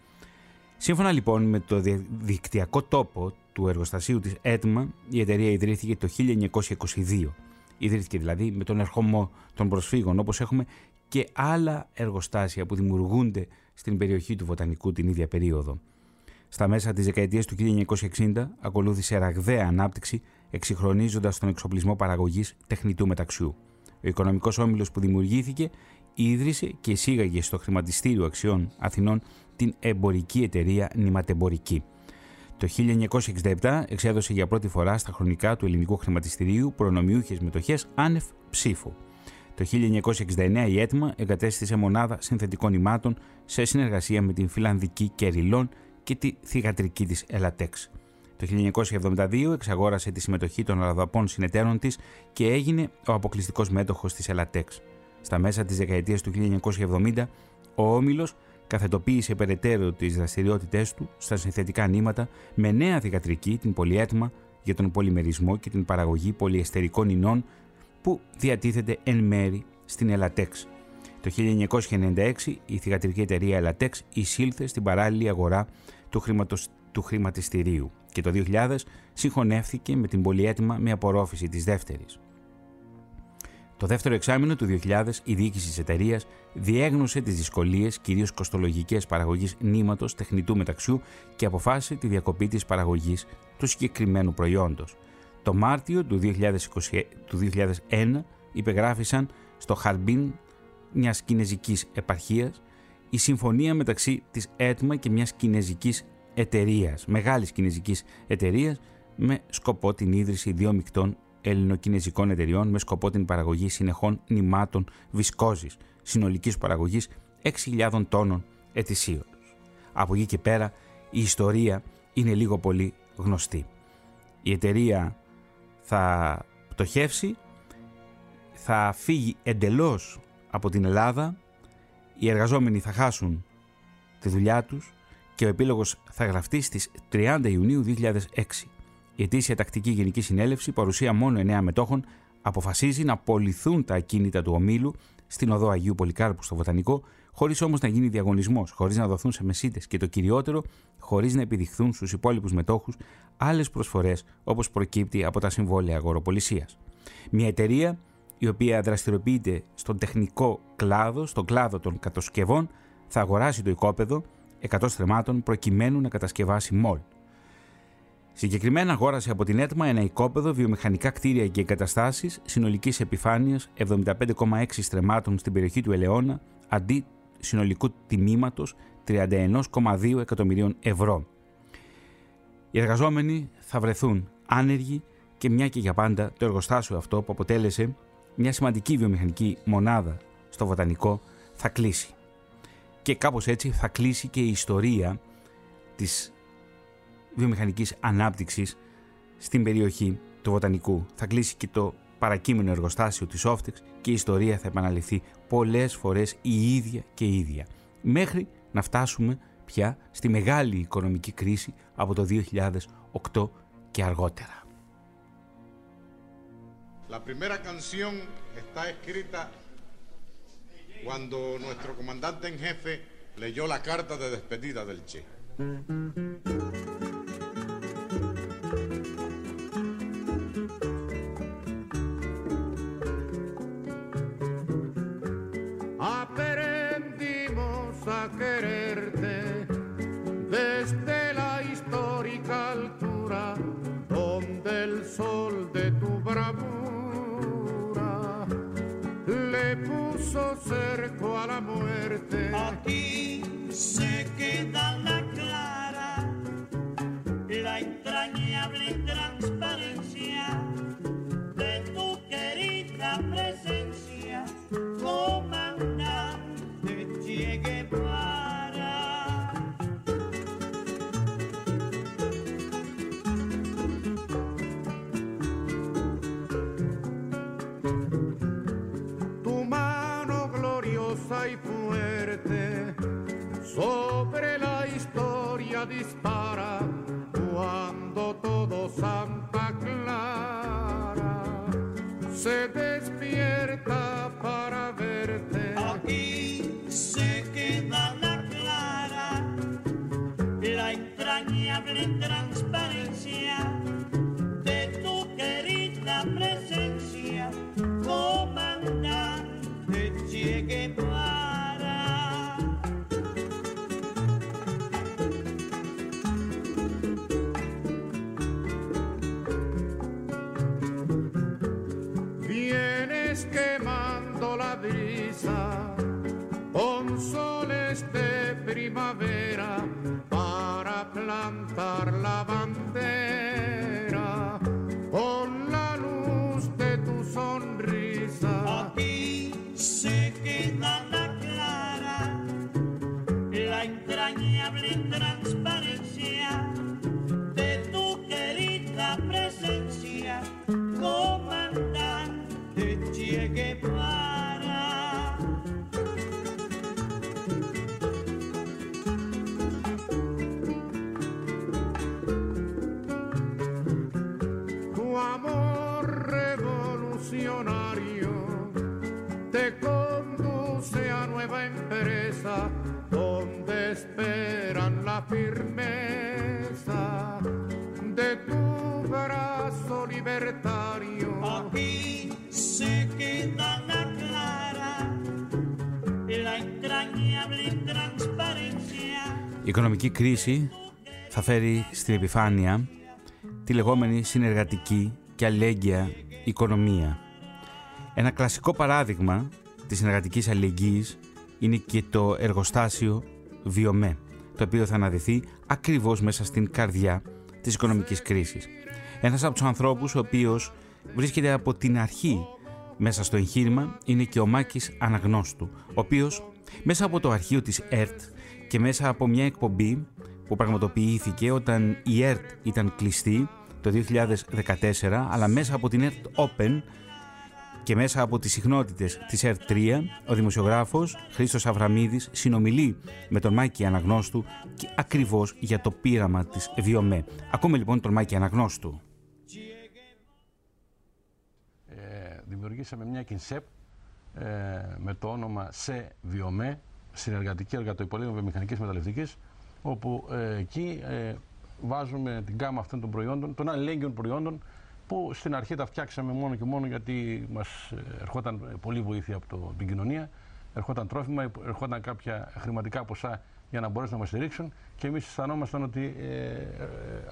Σύμφωνα λοιπόν με το δικτυακό τόπο του εργοστασίου της ΕΤΜΑ, η εταιρεία ιδρύθηκε το 1922 ιδρύθηκε δηλαδή με τον ερχομό των προσφύγων, όπως έχουμε και άλλα εργοστάσια που δημιουργούνται στην περιοχή του Βοτανικού την ίδια περίοδο. Στα μέσα της δεκαετίας του 1960 ακολούθησε ραγδαία ανάπτυξη εξυγχρονίζοντας τον εξοπλισμό παραγωγής τεχνητού μεταξιού. Ο οικονομικός όμιλος που δημιουργήθηκε ίδρυσε και εισήγαγε στο χρηματιστήριο αξιών Αθηνών την εμπορική εταιρεία Νηματεμπορική. Το 1967 εξέδωσε για πρώτη φορά στα χρονικά του ελληνικού χρηματιστηρίου προνομιούχες μετοχές άνευ ψήφου. Το 1969 η ΕΤΜΑ εγκατέστησε μονάδα συνθετικών ημάτων σε συνεργασία με την φιλανδική Κεριλόν και τη θηγατρική της Ελατέξ. Το 1972 εξαγόρασε τη συμμετοχή των αλλαδαπών συνεταίρων της και έγινε ο αποκλειστικός μέτοχος της Ελατέξ. Στα μέσα της δεκαετίας του 1970 ο Όμιλος καθετοποίησε περαιτέρω τις δραστηριότητές του στα συνθετικά νήματα με νέα θηγατρική, την πολυέτοιμα για τον πολυμερισμό και την παραγωγή πολυεστερικών ινών που διατίθεται εν μέρη στην Ελατέξ. Το 1996 η θηγατρική εταιρεία Ελατέξ εισήλθε στην παράλληλη αγορά του, χρηματος... του χρηματιστηρίου και το 2000 συγχωνεύθηκε με την πολυέτοιμα με απορρόφηση της δεύτερης. Το δεύτερο εξάμεινο του 2000 η διοίκηση της εταιρείας διέγνωσε τις δυσκολίες κυρίως κοστολογικές παραγωγής νήματος τεχνητού μεταξιού και αποφάσισε τη διακοπή της παραγωγής του συγκεκριμένου προϊόντος. Το Μάρτιο του, 2020, του 2001 υπεγράφησαν στο Χαρμπίν μιας κινέζικης επαρχίας η συμφωνία μεταξύ της ΕΤΜΑ και μιας κινέζικης εταιρείας, μεγάλης κινέζικης εταιρείας με σκοπό την ίδρυση δύο μεικτών ελληνοκινέζικων εταιριών με σκοπό την παραγωγή συνεχών νημάτων βισκόζης συνολικής παραγωγής 6.000 τόνων ετησίως. Από εκεί και πέρα η ιστορία είναι λίγο πολύ γνωστή. Η εταιρεία θα πτωχεύσει, θα φύγει εντελώς από την Ελλάδα, οι εργαζόμενοι θα χάσουν τη δουλειά τους και ο επίλογος θα γραφτεί στις 30 Ιουνίου 2006. Η ετήσια τακτική γενική συνέλευση, παρουσία μόνο 9 μετόχων, αποφασίζει να πολιθούν τα ακίνητα του ομίλου στην οδό Αγίου Πολυκάρπου στο Βοτανικό, χωρίς όμως να γίνει διαγωνισμός, χωρίς να δοθούν σε μεσίτες και το κυριότερο, χωρίς να επιδειχθούν στους υπόλοιπους μετόχους άλλες προσφορές όπως προκύπτει από τα συμβόλαια αγοροπολισίας. Μια εταιρεία η οποία δραστηριοποιείται στον τεχνικό κλάδο, στον κλάδο των κατασκευών, θα αγοράσει το οικόπεδο 100 στρεμάτων προκειμένου να κατασκευάσει μόλ. Συγκεκριμένα αγόρασε από την έτοιμα ένα οικόπεδο, βιομηχανικά κτίρια και εγκαταστάσεις συνολικής επιφάνειας 75,6 στρεμάτων στην περιοχή του Ελαιώνα αντί συνολικού τιμήματος 31,2 εκατομμυρίων ευρώ. Οι εργαζόμενοι θα βρεθούν άνεργοι και μια και για πάντα το εργοστάσιο αυτό που αποτέλεσε μια σημαντική βιομηχανική μονάδα στο βοτανικό θα κλείσει. Και κάπως έτσι θα κλείσει και η ιστορία της βιομηχανικής ανάπτυξης στην περιοχή του βοτανικού. Θα κλείσει και το παρακείμενο εργοστάσιο της Όφτεξ και η ιστορία θα επαναληφθεί πολλές φορές η ίδια και η ίδια. Μέχρι να φτάσουμε πια στη μεγάλη οικονομική κρίση από το 2008 και αργότερα. La primera canción está escrita cuando nuestro comandante en jefe leyó la carta de despedida del Che. Bravura puso cerco a la muerte. Aquí se queda la clara, la entrañable sobre la historia dispara cuando todo Santa Clara se οικονομική κρίση θα φέρει στην επιφάνεια τη λεγόμενη συνεργατική και αλληλέγγυα οικονομία. Ένα κλασικό παράδειγμα της συνεργατικής αλληλεγγύης είναι και το εργοστάσιο Βιομέ, το οποίο θα αναδεθεί ακριβώς μέσα στην καρδιά της οικονομικής κρίσης. Ένας από τους ανθρώπους ο οποίος βρίσκεται από την αρχή μέσα στο εγχείρημα είναι και ο Μάκης Αναγνώστου, ο οποίος μέσα από το αρχείο της ΕΡΤ και μέσα από μια εκπομπή που πραγματοποιήθηκε όταν η ΕΡΤ ήταν κλειστή το 2014, αλλά μέσα από την ΕΡΤ Open και μέσα από τις συχνότητες της ΕΡΤ3, ο δημοσιογράφος Χρήστος Αβραμίδης συνομιλεί με τον Μάκη Αναγνώστου και ακριβώς για το πείραμα της Βιομέ. Ακούμε λοιπόν τον Μάκη Αναγνώστου. Ε, δημιουργήσαμε μια κινσέπ ε, με το όνομα ΣΕ Βιομέ, Συνεργατική Εργατοϊπολίμου Βιομηχανικής Μεταλλευτικής, όπου ε, εκεί ε, βάζουμε την γάμα αυτών των προϊόντων, των αλληλέγγυων προϊόντων, που στην αρχή τα φτιάξαμε μόνο και μόνο γιατί μας ε, ερχόταν πολύ βοήθεια από το, την κοινωνία, ερχόταν τρόφιμα, ερχόταν κάποια χρηματικά ποσά για να μπορέσουν να μας στηρίξουν και εμείς αισθανόμασταν ότι ε, ε,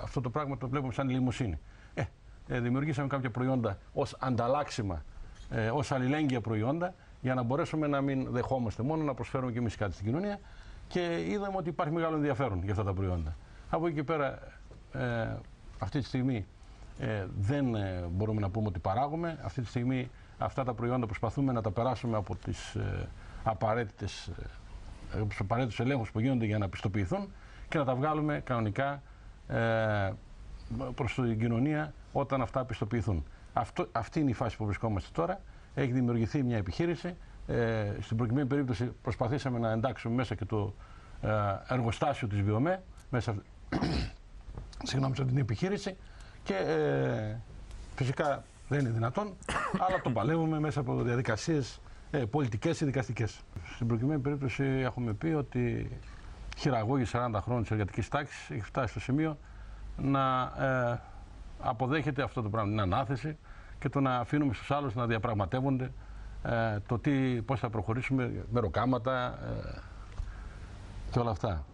αυτό το πράγμα το βλέπουμε σαν λιμοσύνη. Ε, ε, δημιουργήσαμε κάποια προϊόντα ως ανταλλάξιμα, ε, ως αλληλέγγυα προϊόντα για να μπορέσουμε να μην δεχόμαστε μόνο, να προσφέρουμε και εμείς κάτι στην κοινωνία και είδαμε ότι υπάρχει μεγάλο ενδιαφέρον για αυτά τα προϊόντα. Από εκεί και πέρα, ε, αυτή τη στιγμή ε, δεν ε, μπορούμε να πούμε ότι παράγουμε. Αυτή τη στιγμή αυτά τα προϊόντα προσπαθούμε να τα περάσουμε από τις ε, απαραίτητες, ε, τους απαραίτητους ελέγχους που γίνονται για να πιστοποιηθούν και να τα βγάλουμε κανονικά ε, προς την κοινωνία όταν αυτά πιστοποιηθούν. Αυτό, αυτή είναι η φάση που βρισκόμαστε τώρα. Έχει δημιουργηθεί μια επιχείρηση. Ε, στην προκειμένη περίπτωση προσπαθήσαμε να εντάξουμε μέσα και το ε, εργοστάσιο της Βιομέ μέσα συγγνώμη, σε αυτή την επιχείρηση και ε, φυσικά δεν είναι δυνατόν, αλλά τον παλεύουμε μέσα από διαδικασίες ε, πολιτικές ή δικαστικές. Στην προκειμένη περίπτωση έχουμε πει ότι χειραγώγη 40 χρόνων της εργατικής τάξης έχει φτάσει στο σημείο να ε, αποδέχεται αυτό το πράγμα, την ανάθεση και το να αφήνουμε στους άλλους να διαπραγματεύονται ε, το τι, πώς θα προχωρήσουμε με ροκάματα ε, και όλα αυτά.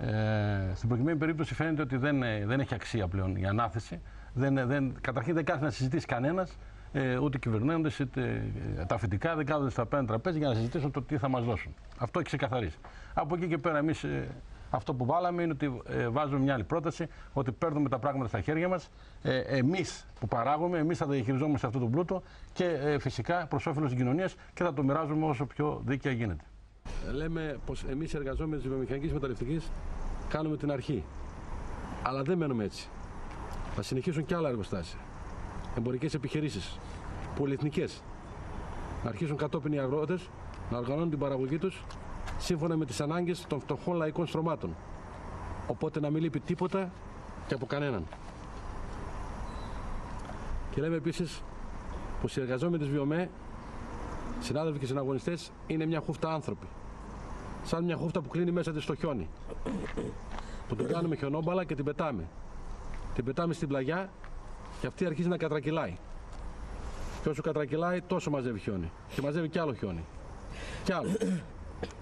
Ε, στην προκειμένη περίπτωση φαίνεται ότι δεν, ε, δεν έχει αξία πλέον η ανάθεση. Δεν, ε, δεν, καταρχήν δεν κάθεται να συζητήσει κανένας, ε, ούτε κυβερνώντες, είτε ε, τα φοιτικά δεν κάθονται στα πέντε τραπέζι για να συζητήσουν το τι θα μας δώσουν. Αυτό έχει ξεκαθαρίσει. Από εκεί και πέρα, εμείς ε, αυτό που βάλαμε είναι ότι ε, βάζουμε μια άλλη πρόταση, ότι παίρνουμε τα πράγματα στα χέρια μας. Ε, εμείς που παράγουμε, εμείς θα διαχειριζόμαστε αυτό το πλούτο και ε, φυσικά προς όφελος της κοινωνίας και θα το μοιράζουμε όσο πιο δίκαια γίνεται. Λέμε πως εμείς οι εργαζόμενοι της βιομηχανικής μεταλλευτικής κάνουμε την αρχή. Αλλά δεν μένουμε έτσι. Θα συνεχίσουν και άλλα εργοστάσια. Εμπορικές επιχειρήσεις. Πολυεθνικές. Να αρχίσουν κατόπιν οι αγρότες να οργανώνουν την παραγωγή τους σύμφωνα με τις ανάγκες των φτωχών λαϊκών στρωμάτων. Οπότε να μην λείπει τίποτα και από κανέναν. Και λέμε επίσης πως οι εργαζόμενοι της Βιομέ, συνάδελφοι και συναγωνιστές, είναι μια χούφτα άνθρωποι. Σαν μια χούφτα που κλείνει μέσα της στο χιόνι. Που την κάνουμε χιονόμπαλα και την πετάμε. Την πετάμε στην πλαγιά και αυτή αρχίζει να κατρακυλάει. Και όσο κατρακυλάει, τόσο μαζεύει χιόνι. Και μαζεύει κι άλλο χιόνι. Κι άλλο.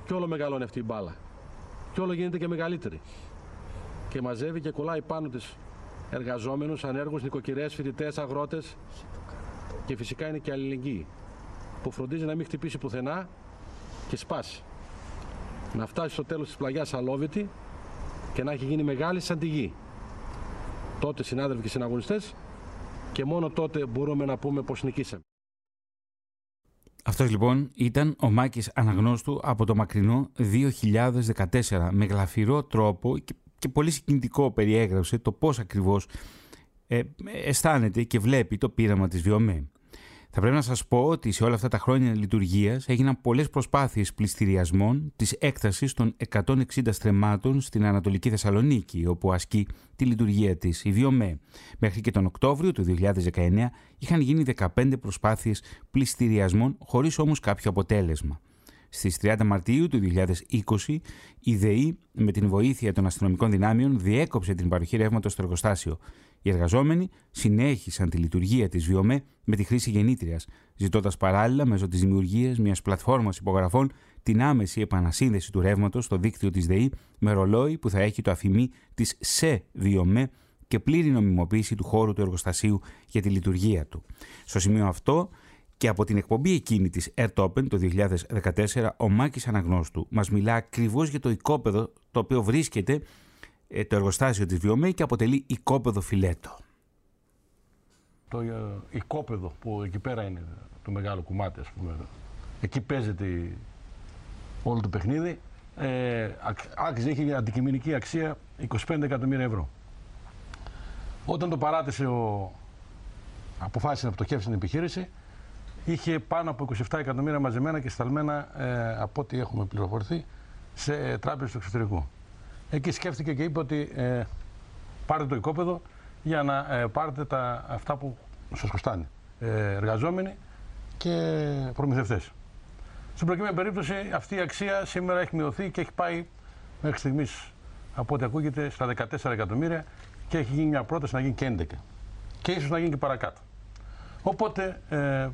Κι όλο μεγαλώνει αυτή η μπάλα. Κι όλο γίνεται και μεγαλύτερη. Και μαζεύει και κολλάει πάνω της εργαζόμενους, ανέργους, νοικοκυρές, φοιτητές, αγρότες. Και φυσικά είναι και αλληλεγγύη. Που φροντίζει να μην χτυπήσει πουθενά και σπάσει. Να φτάσει στο τέλος της πλαγιάς αλόβητη και να έχει γίνει μεγάλη σαν τη γη. Τότε συνάδελφοι και συναγωνιστές και μόνο τότε μπορούμε να πούμε πως νικήσαμε. Αυτός λοιπόν ήταν ο Μάκης Αναγνώστου από το μακρινό 2014. Με γλαφυρό τρόπο και, και πολύ συγκινητικό περιέγραψε το πώς ακριβώς ε, αισθάνεται και βλέπει το πείραμα της Βιομέ. Θα πρέπει να σας πω ότι σε όλα αυτά τα χρόνια λειτουργίας έγιναν πολλές προσπάθειες πληστηριασμών της έκτασης των 160 στρεμμάτων στην Ανατολική Θεσσαλονίκη, όπου ασκεί τη λειτουργία της η Βιομέ. Μέχρι και τον Οκτώβριο του 2019 είχαν γίνει 15 προσπάθειες πληστηριασμών, χωρίς όμως κάποιο αποτέλεσμα. Στις 30 Μαρτίου του 2020, η ΔΕΗ με την βοήθεια των αστυνομικών δυνάμεων διέκοψε την παροχή ρεύματος στο εργοστάσιο Οι εργαζόμενοι συνέχισαν τη λειτουργία της Βιομέ με τη χρήση γεννήτριας, ζητώντας παράλληλα μέσω της δημιουργίας μιας πλατφόρμας υπογραφών την άμεση επανασύνδεση του ρεύματος στο δίκτυο της ΔΕΗ με ρολόι που θα έχει το αφημί της ΣΕ Βιομέ και πλήρη νομιμοποίηση του χώρου του εργοστασίου για τη λειτουργία του. Στο σημείο αυτό και από την εκπομπή εκείνη της Earth Open το 2014 ο Μάκης Αναγνώστου μας μιλά ακριβώς για το οικόπεδο το οποίο βρίσκεται ε, το εργοστάσιο της Βιομέ και αποτελεί οικόπεδο φιλέτο. Το ε, οικόπεδο που εκεί πέρα είναι το μεγάλο κουμάτι ας πούμε. Εκεί παίζεται όλο το παιχνίδι. Ε, άξιζε, είχε αντικειμενική αξία 25 εκατομμύρια ευρώ. Όταν το παράτησε ο αποφάσισε να πτωχεύσει την επιχείρηση, είχε πάνω από 27 εκατομμύρια μαζεμένα και σταλμένα ε, από ό,τι έχουμε πληροφορηθεί σε ε, τράπεζες του εξωτερικού. Εκεί σκέφτηκε και είπε ότι ε, πάρτε το οικόπεδο για να ε, πάρετε τα, αυτά που σας χρωστάνε. Ε, εργαζόμενοι και προμηθευτές. Στην προκειμένη περίπτωση αυτή η αξία σήμερα έχει μειωθεί και έχει πάει μέχρι στιγμής από ό,τι ακούγεται στα 14 εκατομμύρια και έχει γίνει μια πρόταση να γίνει και 11. Και ίσως να γίνει και παρακάτω. Οπότε ε,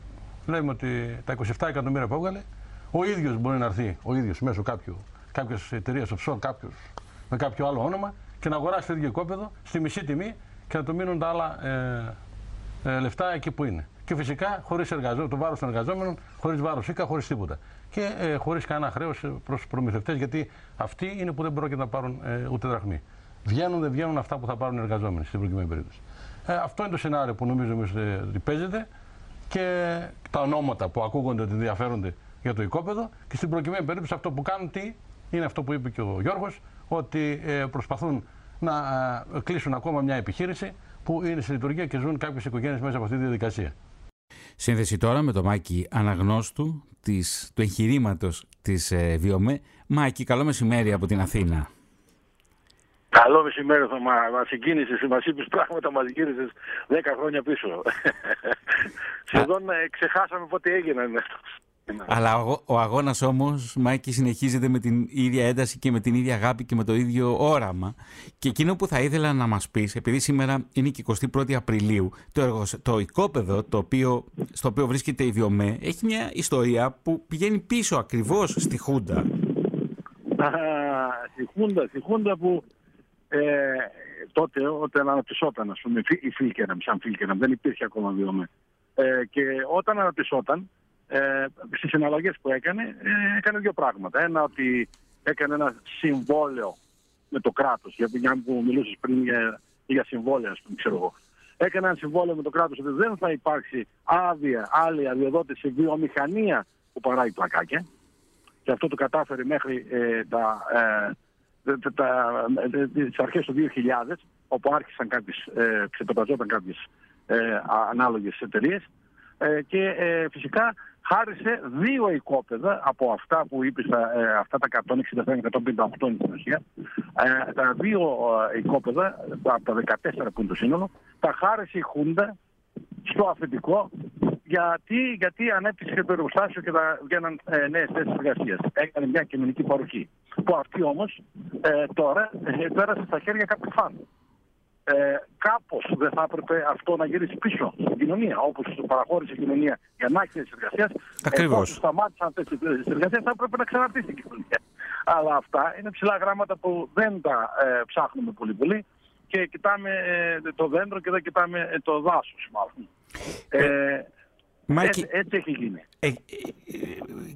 λέμε ότι τα 27 εκατομμύρια που έβγαλε, ο ίδιος μπορεί να έρθει, ο ίδιος μέσω κάποιου, κάποιες εταιρείες offshore, κάποιος, με κάποιο άλλο όνομα και να αγοράσει το ίδιο οικόπεδο στη μισή τιμή και να του μείνουν τα άλλα ε, ε, λεφτά εκεί που είναι. Και φυσικά χωρίς το βάρος των εργαζόμενων, χωρίς βάρος ΙΚΑ, χωρίς τίποτα. Και ε, χωρίς κανένα χρέος προς του προμηθευτές, γιατί αυτοί είναι που δεν πρόκειται να πάρουν ε, ούτε δραχμή. Βγαίνουν, δεν βγαίνουν αυτά που θα πάρουν οι εργαζόμενοι στην προκειμένη περίπτωση. Ε, αυτό είναι το σενάριο που νομίζω εμείς ε, ότι παίζεται και τα ονόματα που ακούγονται ότι ενδιαφέρονται για το οικόπεδο και στην προκειμένη περίπτωση αυτό που κάνουν τι είναι αυτό που είπε και ο Γιώργος ότι ε, προσπαθούν να ε, κλείσουν ακόμα μια επιχείρηση που είναι σε λειτουργία και ζουν κάποιες οικογένειες μέσα από αυτή τη διαδικασία. Σύνδεση τώρα με το Μάκη Αναγνώστου της, του εγχειρήματος της ε, Βιομέ. Μάκη, καλό μεσημέρι από την Αθήνα. Καλό μεσημέρι, θα μα, μας συγκίνησες, μας είπες πράγματα, μας γύρισες 10 χρόνια πίσω. Σχεδόν ε, ξεχάσαμε πότε έγινε αυτό. Αλλά ο, ο αγώνας όμως, Μάικη, συνεχίζεται με την ίδια ένταση και με την ίδια αγάπη και με το ίδιο όραμα. Και εκείνο που θα ήθελα να μας πεις, επειδή σήμερα είναι και 21η Απριλίου, το, εργο, το οικόπεδο το οποίο, στο οποίο βρίσκεται η Βιομέ έχει μια ιστορία που πηγαίνει πίσω ακριβώς στη Χούντα. Α, στη Χούντα, στη Χούντα που ε, τότε όταν αναπτυσσόταν, ας πούμε, η Φίλκεναμ, σαν Φίλκεναμ, δεν υπήρχε ακόμα βιομέ. Ε, και όταν αναπτυσσόταν, ε, στις συναλλαγές που έκανε, ε, έκανε δύο πράγματα. Ένα, ότι έκανε ένα συμβόλαιο με το κράτος, γιατί μια που μιλούσες πριν για, για συμβόλαια, ας πούμε, ξέρω εγώ. Έκανε ένα συμβόλαιο με το κράτος ότι δεν θα υπάρξει άδεια, άλλη αδειοδότηση βιομηχανία που παράγει πλακάκια. Και αυτό το κατάφερε μέχρι ε, τα. Ε, τις αρχές του 2000 όπου άρχισαν κάποιες, ε, ξεπεταζόταν κάποιες ε, ανάλογες εταιρείες. Ε, και ε, φυσικά χάρισε δύο οικόπεδα από αυτά που είπε ε, αυτά τα 167-158 στην ουσία. Ε, τα δύο ε, οικόπεδα, από τα 14 που είναι το σύνολο, τα χάρισε η Χούντα στο αφεντικό γιατί, γιατί ανέπτυξε το εργοστάσιο και θα βγαίναν ε, νέες θέσεις εργασίας. Έκανε μια κοινωνική παροχή. Που αυτή όμως ε, τώρα ε, πέρασε στα χέρια κάποιου φάνου. Ε, Κάπως δεν θα έπρεπε αυτό να γυρίσει πίσω στην κοινωνία. Όπως παραχώρησε η κοινωνία για να έχει θέσεις εργασίας. Ακριβώς. σταμάτησαν αυτέ τι θέσεις εργασίας, θα έπρεπε να ξαναρτήσει η κοινωνία. Αλλά αυτά είναι ψηλά γράμματα που δεν τα ε, ψάχνουμε πολύ πολύ και κοιτάμε ε, το δέντρο και δεν κοιτάμε ε, το δάσος, μάλλον. Ε, Μάκη, έτσι, έχει γίνει. Ε, ε,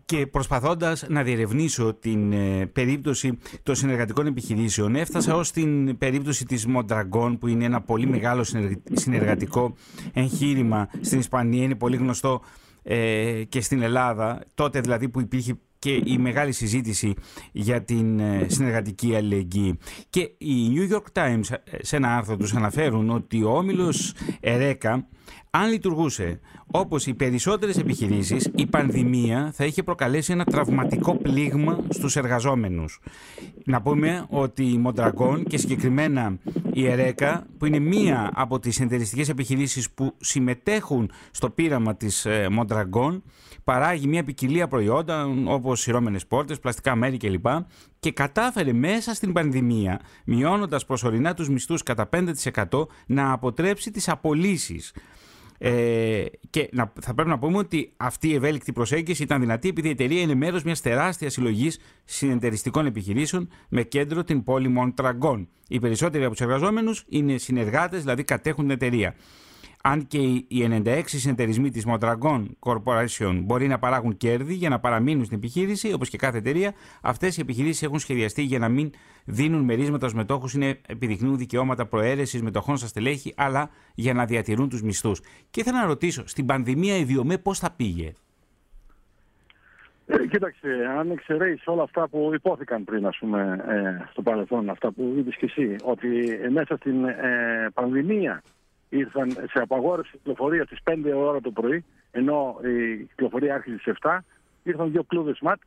και προσπαθώντας να διερευνήσω την ε, περίπτωση των συνεργατικών επιχειρήσεων έφτασα ως την περίπτωση της Mondragon που είναι ένα πολύ μεγάλο συνεργατικό εγχείρημα στην Ισπανία, είναι πολύ γνωστό και στην Ελλάδα, τότε δηλαδή που υπήρχε και η μεγάλη συζήτηση για την συνεργατική αλληλεγγύη. Και οι New York Times σε ένα άρθρο τους αναφέρουν ότι ο όμιλος Ερέκα αν λειτουργούσε όπως οι περισσότερες επιχειρήσεις, η πανδημία θα είχε προκαλέσει ένα τραυματικό πλήγμα στους εργαζόμενους. Να πούμε ότι η Μοντραγκόν και συγκεκριμένα η Ερέκα, που είναι μία από τις εντεριστικές επιχειρήσεις που συμμετέχουν στο πείραμα της Μοντραγκόν, παράγει μια ποικιλία προϊόντα όπως σειρώμενες πόρτες, πλαστικά μέρη κλπ. Και κατάφερε μέσα στην πανδημία, μειώνοντας προσωρινά τους μισθούς κατά 5% να αποτρέψει τις απολύσεις. Ε, και να, θα πρέπει να πούμε ότι αυτή η ευέλικτη προσέγγιση ήταν δυνατή επειδή η εταιρεία είναι μέρος μιας τεράστιας συλλογής συνεταιριστικών επιχειρήσεων με κέντρο την πόλη Μοντραγκόν. Οι περισσότεροι από τους εργαζόμενους είναι συνεργάτες, δηλαδή κατέχουν την εταιρεία αν και οι 96 συνεταιρισμοί της Mondragon Corporation μπορεί να παράγουν κέρδη για να παραμείνουν στην επιχείρηση, όπως και κάθε εταιρεία, αυτές οι επιχειρήσεις έχουν σχεδιαστεί για να μην δίνουν μερίσματα στους μετόχους, είναι επιδεικνύουν δικαιώματα προαίρεσης μετοχών στα στελέχη, αλλά για να διατηρούν τους μισθούς. Και ήθελα να ρωτήσω, στην πανδημία η Βιομέ πώς θα πήγε; Ε, κοίταξε, αν εξαιρέσεις όλα αυτά που υπόθηκαν πριν, ας πούμε, ε, στο παρελθόν, αυτά που είπες και εσύ, ότι ε, μέσα στην ε, πανδημία ήρθαν σε απαγόρευση κυκλοφορία στις 5 ώρα το πρωί, ενώ η κυκλοφορία άρχισε στις 7, ήρθαν δύο κλούδες ΜΑΤ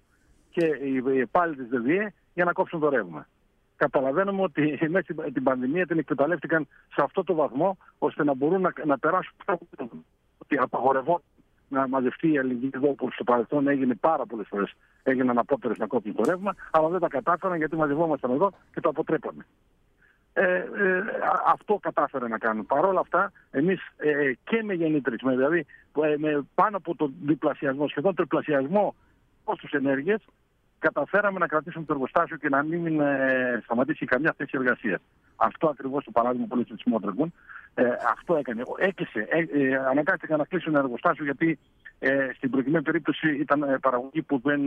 και οι πάλι της ΔΔΕ για να κόψουν το ρεύμα. Καταλαβαίνουμε ότι μέσα την πανδημία την εκμεταλλεύτηκαν σε αυτό το βαθμό ώστε να μπορούν να, να περάσουν ότι απαγορευόταν να μαζευτεί η αλληλεγγύη εδώ που στο παρελθόν έγινε πάρα πολλές φορές. Έγιναν απότερε να κόψουν το ρεύμα, αλλά δεν τα κατάφεραν γιατί μαζευόμασταν εδώ και το αποτρέπαμε. Ε, ε, αυτό κατάφερε να κάνουν. Παρ' όλα αυτά, εμείς ε, και με γεννήτρες, δηλαδή ε, με πάνω από τον διπλασιασμό, σχεδόν τριπλασιασμό κόστους ενέργειας, καταφέραμε να κρατήσουμε το εργοστάσιο και να μην ε, σταματήσει καμιά θέση εργασίας. Αυτό ακριβώς το παράδειγμα που λέει τη Μότρεγκουν. Ε, αυτό έκανε. Έκλεισε. Ε, ε, αναγκάστηκαν να κλείσουν ένα εργοστάσιο γιατί ε, στην προκειμένη περίπτωση ήταν παραγωγή που δεν,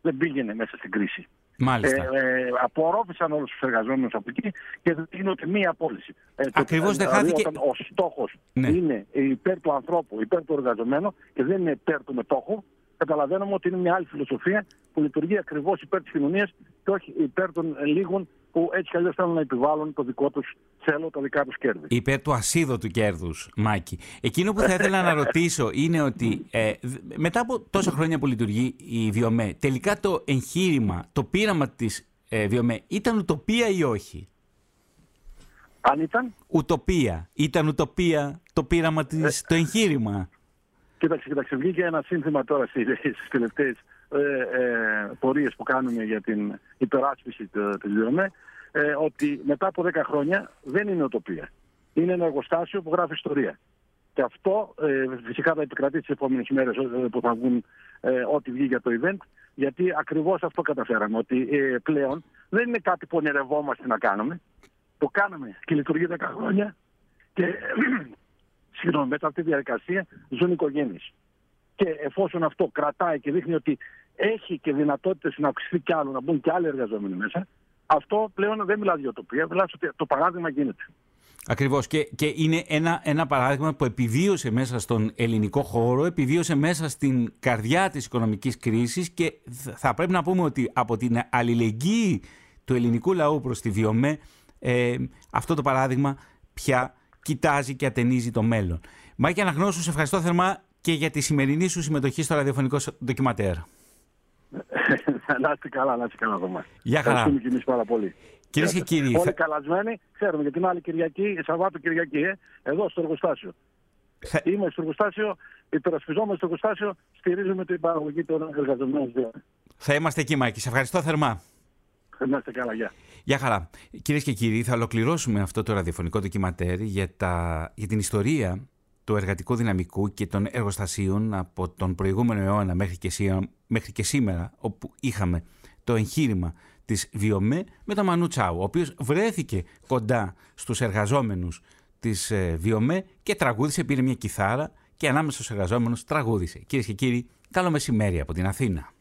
δεν πήγαινε μέσα στην κρίση. Μάλιστα. Ε, ε, απορρόφησαν όλους τους εργαζόμενους από εκεί και δεν γίνεται μία απόλυση. Ε, Ακριβώς δεν δηλαδή χάθηκε. Όταν ο στόχος ναι. είναι υπέρ του ανθρώπου, υπέρ του εργαζομένου και δεν είναι υπέρ του μετόχου, καταλαβαίνουμε ότι είναι μια άλλη φιλοσοφία που λειτουργεί ακριβώς υπέρ της κοινωνίας και όχι υπέρ των λίγων που έτσι κι αλλιώς θέλουν να επιβάλλουν το δικό τους θέλω, τα δικά τους κέρδη. Υπέρ του ασίδωτου κέρδους, Μάκη. Εκείνο που θα ήθελα να ρωτήσω είναι ότι ε, μετά από τόσα χρόνια που λειτουργεί η Βιομέ, τελικά το εγχείρημα, το πείραμα της ε, Βιομέ ήταν ουτοπία ή όχι; Αν ήταν; Ουτοπία. Ήταν ουτοπία το πείραμα της, το εγχείρημα. Κοίταξε, κοίταξε, βγήκε ένα σύνθημα τώρα στις τελευταίες ε, ε, πορείες που κάνουμε για την υπεράσπιση της ΔΙΟΜΕ ε, ότι μετά από 10 χρόνια δεν είναι οτοπία. Είναι ένα εργοστάσιο που γράφει ιστορία. Και αυτό ε, φυσικά θα επικρατεί τις επόμενες μέρε ε, που θα βγουν ε, ό,τι βγει για το event, γιατί ακριβώς αυτό καταφέραμε. Ότι ε, πλέον δεν είναι κάτι που ονειρευόμαστε να κάνουμε. Το κάναμε και λειτουργεί 10 χρόνια. Και συγγνώμη, μετά αυτή τη διαδικασία ζουν οικογένειες. Και εφόσον αυτό κρατάει και δείχνει ότι έχει και δυνατότητες να αυξηθεί κι άλλο, να μπουν κι άλλοι εργαζόμενοι μέσα, αυτό πλέον δεν μιλάει για τοπία, μιλάει ότι το παράδειγμα γίνεται. Ακριβώς. Και, και είναι ένα, ένα παράδειγμα που επιβίωσε μέσα στον ελληνικό χώρο, επιβίωσε μέσα στην καρδιά της οικονομικής κρίσης και θα πρέπει να πούμε ότι από την αλληλεγγύη του ελληνικού λαού προς τη Βιομέ, ε, αυτό το παράδειγμα πια κοιτάζει και ατενίζει το μέλλον. Μάκη Αναγνώσου, σε ευχαριστώ θερμά και για τη σημερινή σου συμμετοχή στο ραδιοφωνικό ντοκιματέρ. Να είστε καλά, να είστε καλά εδώ Γεια χαρά. Ευχαριστούμε και εμείς πάρα πολύ. Κυρίες και κύριοι. Όλοι καλασμένοι, ξέρουμε για την άλλη Κυριακή, Σαββάτο Κυριακή, ε, εδώ στο εργοστάσιο. Θα... Είμαι στο εργοστάσιο, υπερασπιζόμαστε στο εργοστάσιο, στηρίζουμε την παραγωγή των εργαζομένων. Θα είμαστε εκεί, Μάκη. Σε ευχαριστώ θερμά. Να είστε καλά, γεια. Γεια χαρά. Κυρίες και κύριοι, θα ολοκληρώσουμε αυτό το ραδιοφωνικό ντοκιματέρ για, τα... για την ιστορία του εργατικού δυναμικού και των εργοστασίων από τον προηγούμενο αιώνα μέχρι και, σήμερα, μέχρι και σήμερα, όπου είχαμε το εγχείρημα της Βιομέ με τον Μανού Τσάου, ο οποίος βρέθηκε κοντά στους εργαζόμενους της ε, Βιομέ και τραγούδισε, πήρε μια κιθάρα και ανάμεσα στους εργαζόμενους τραγούδισε. Κυρίες και κύριοι, καλό μεσημέρι από την Αθήνα.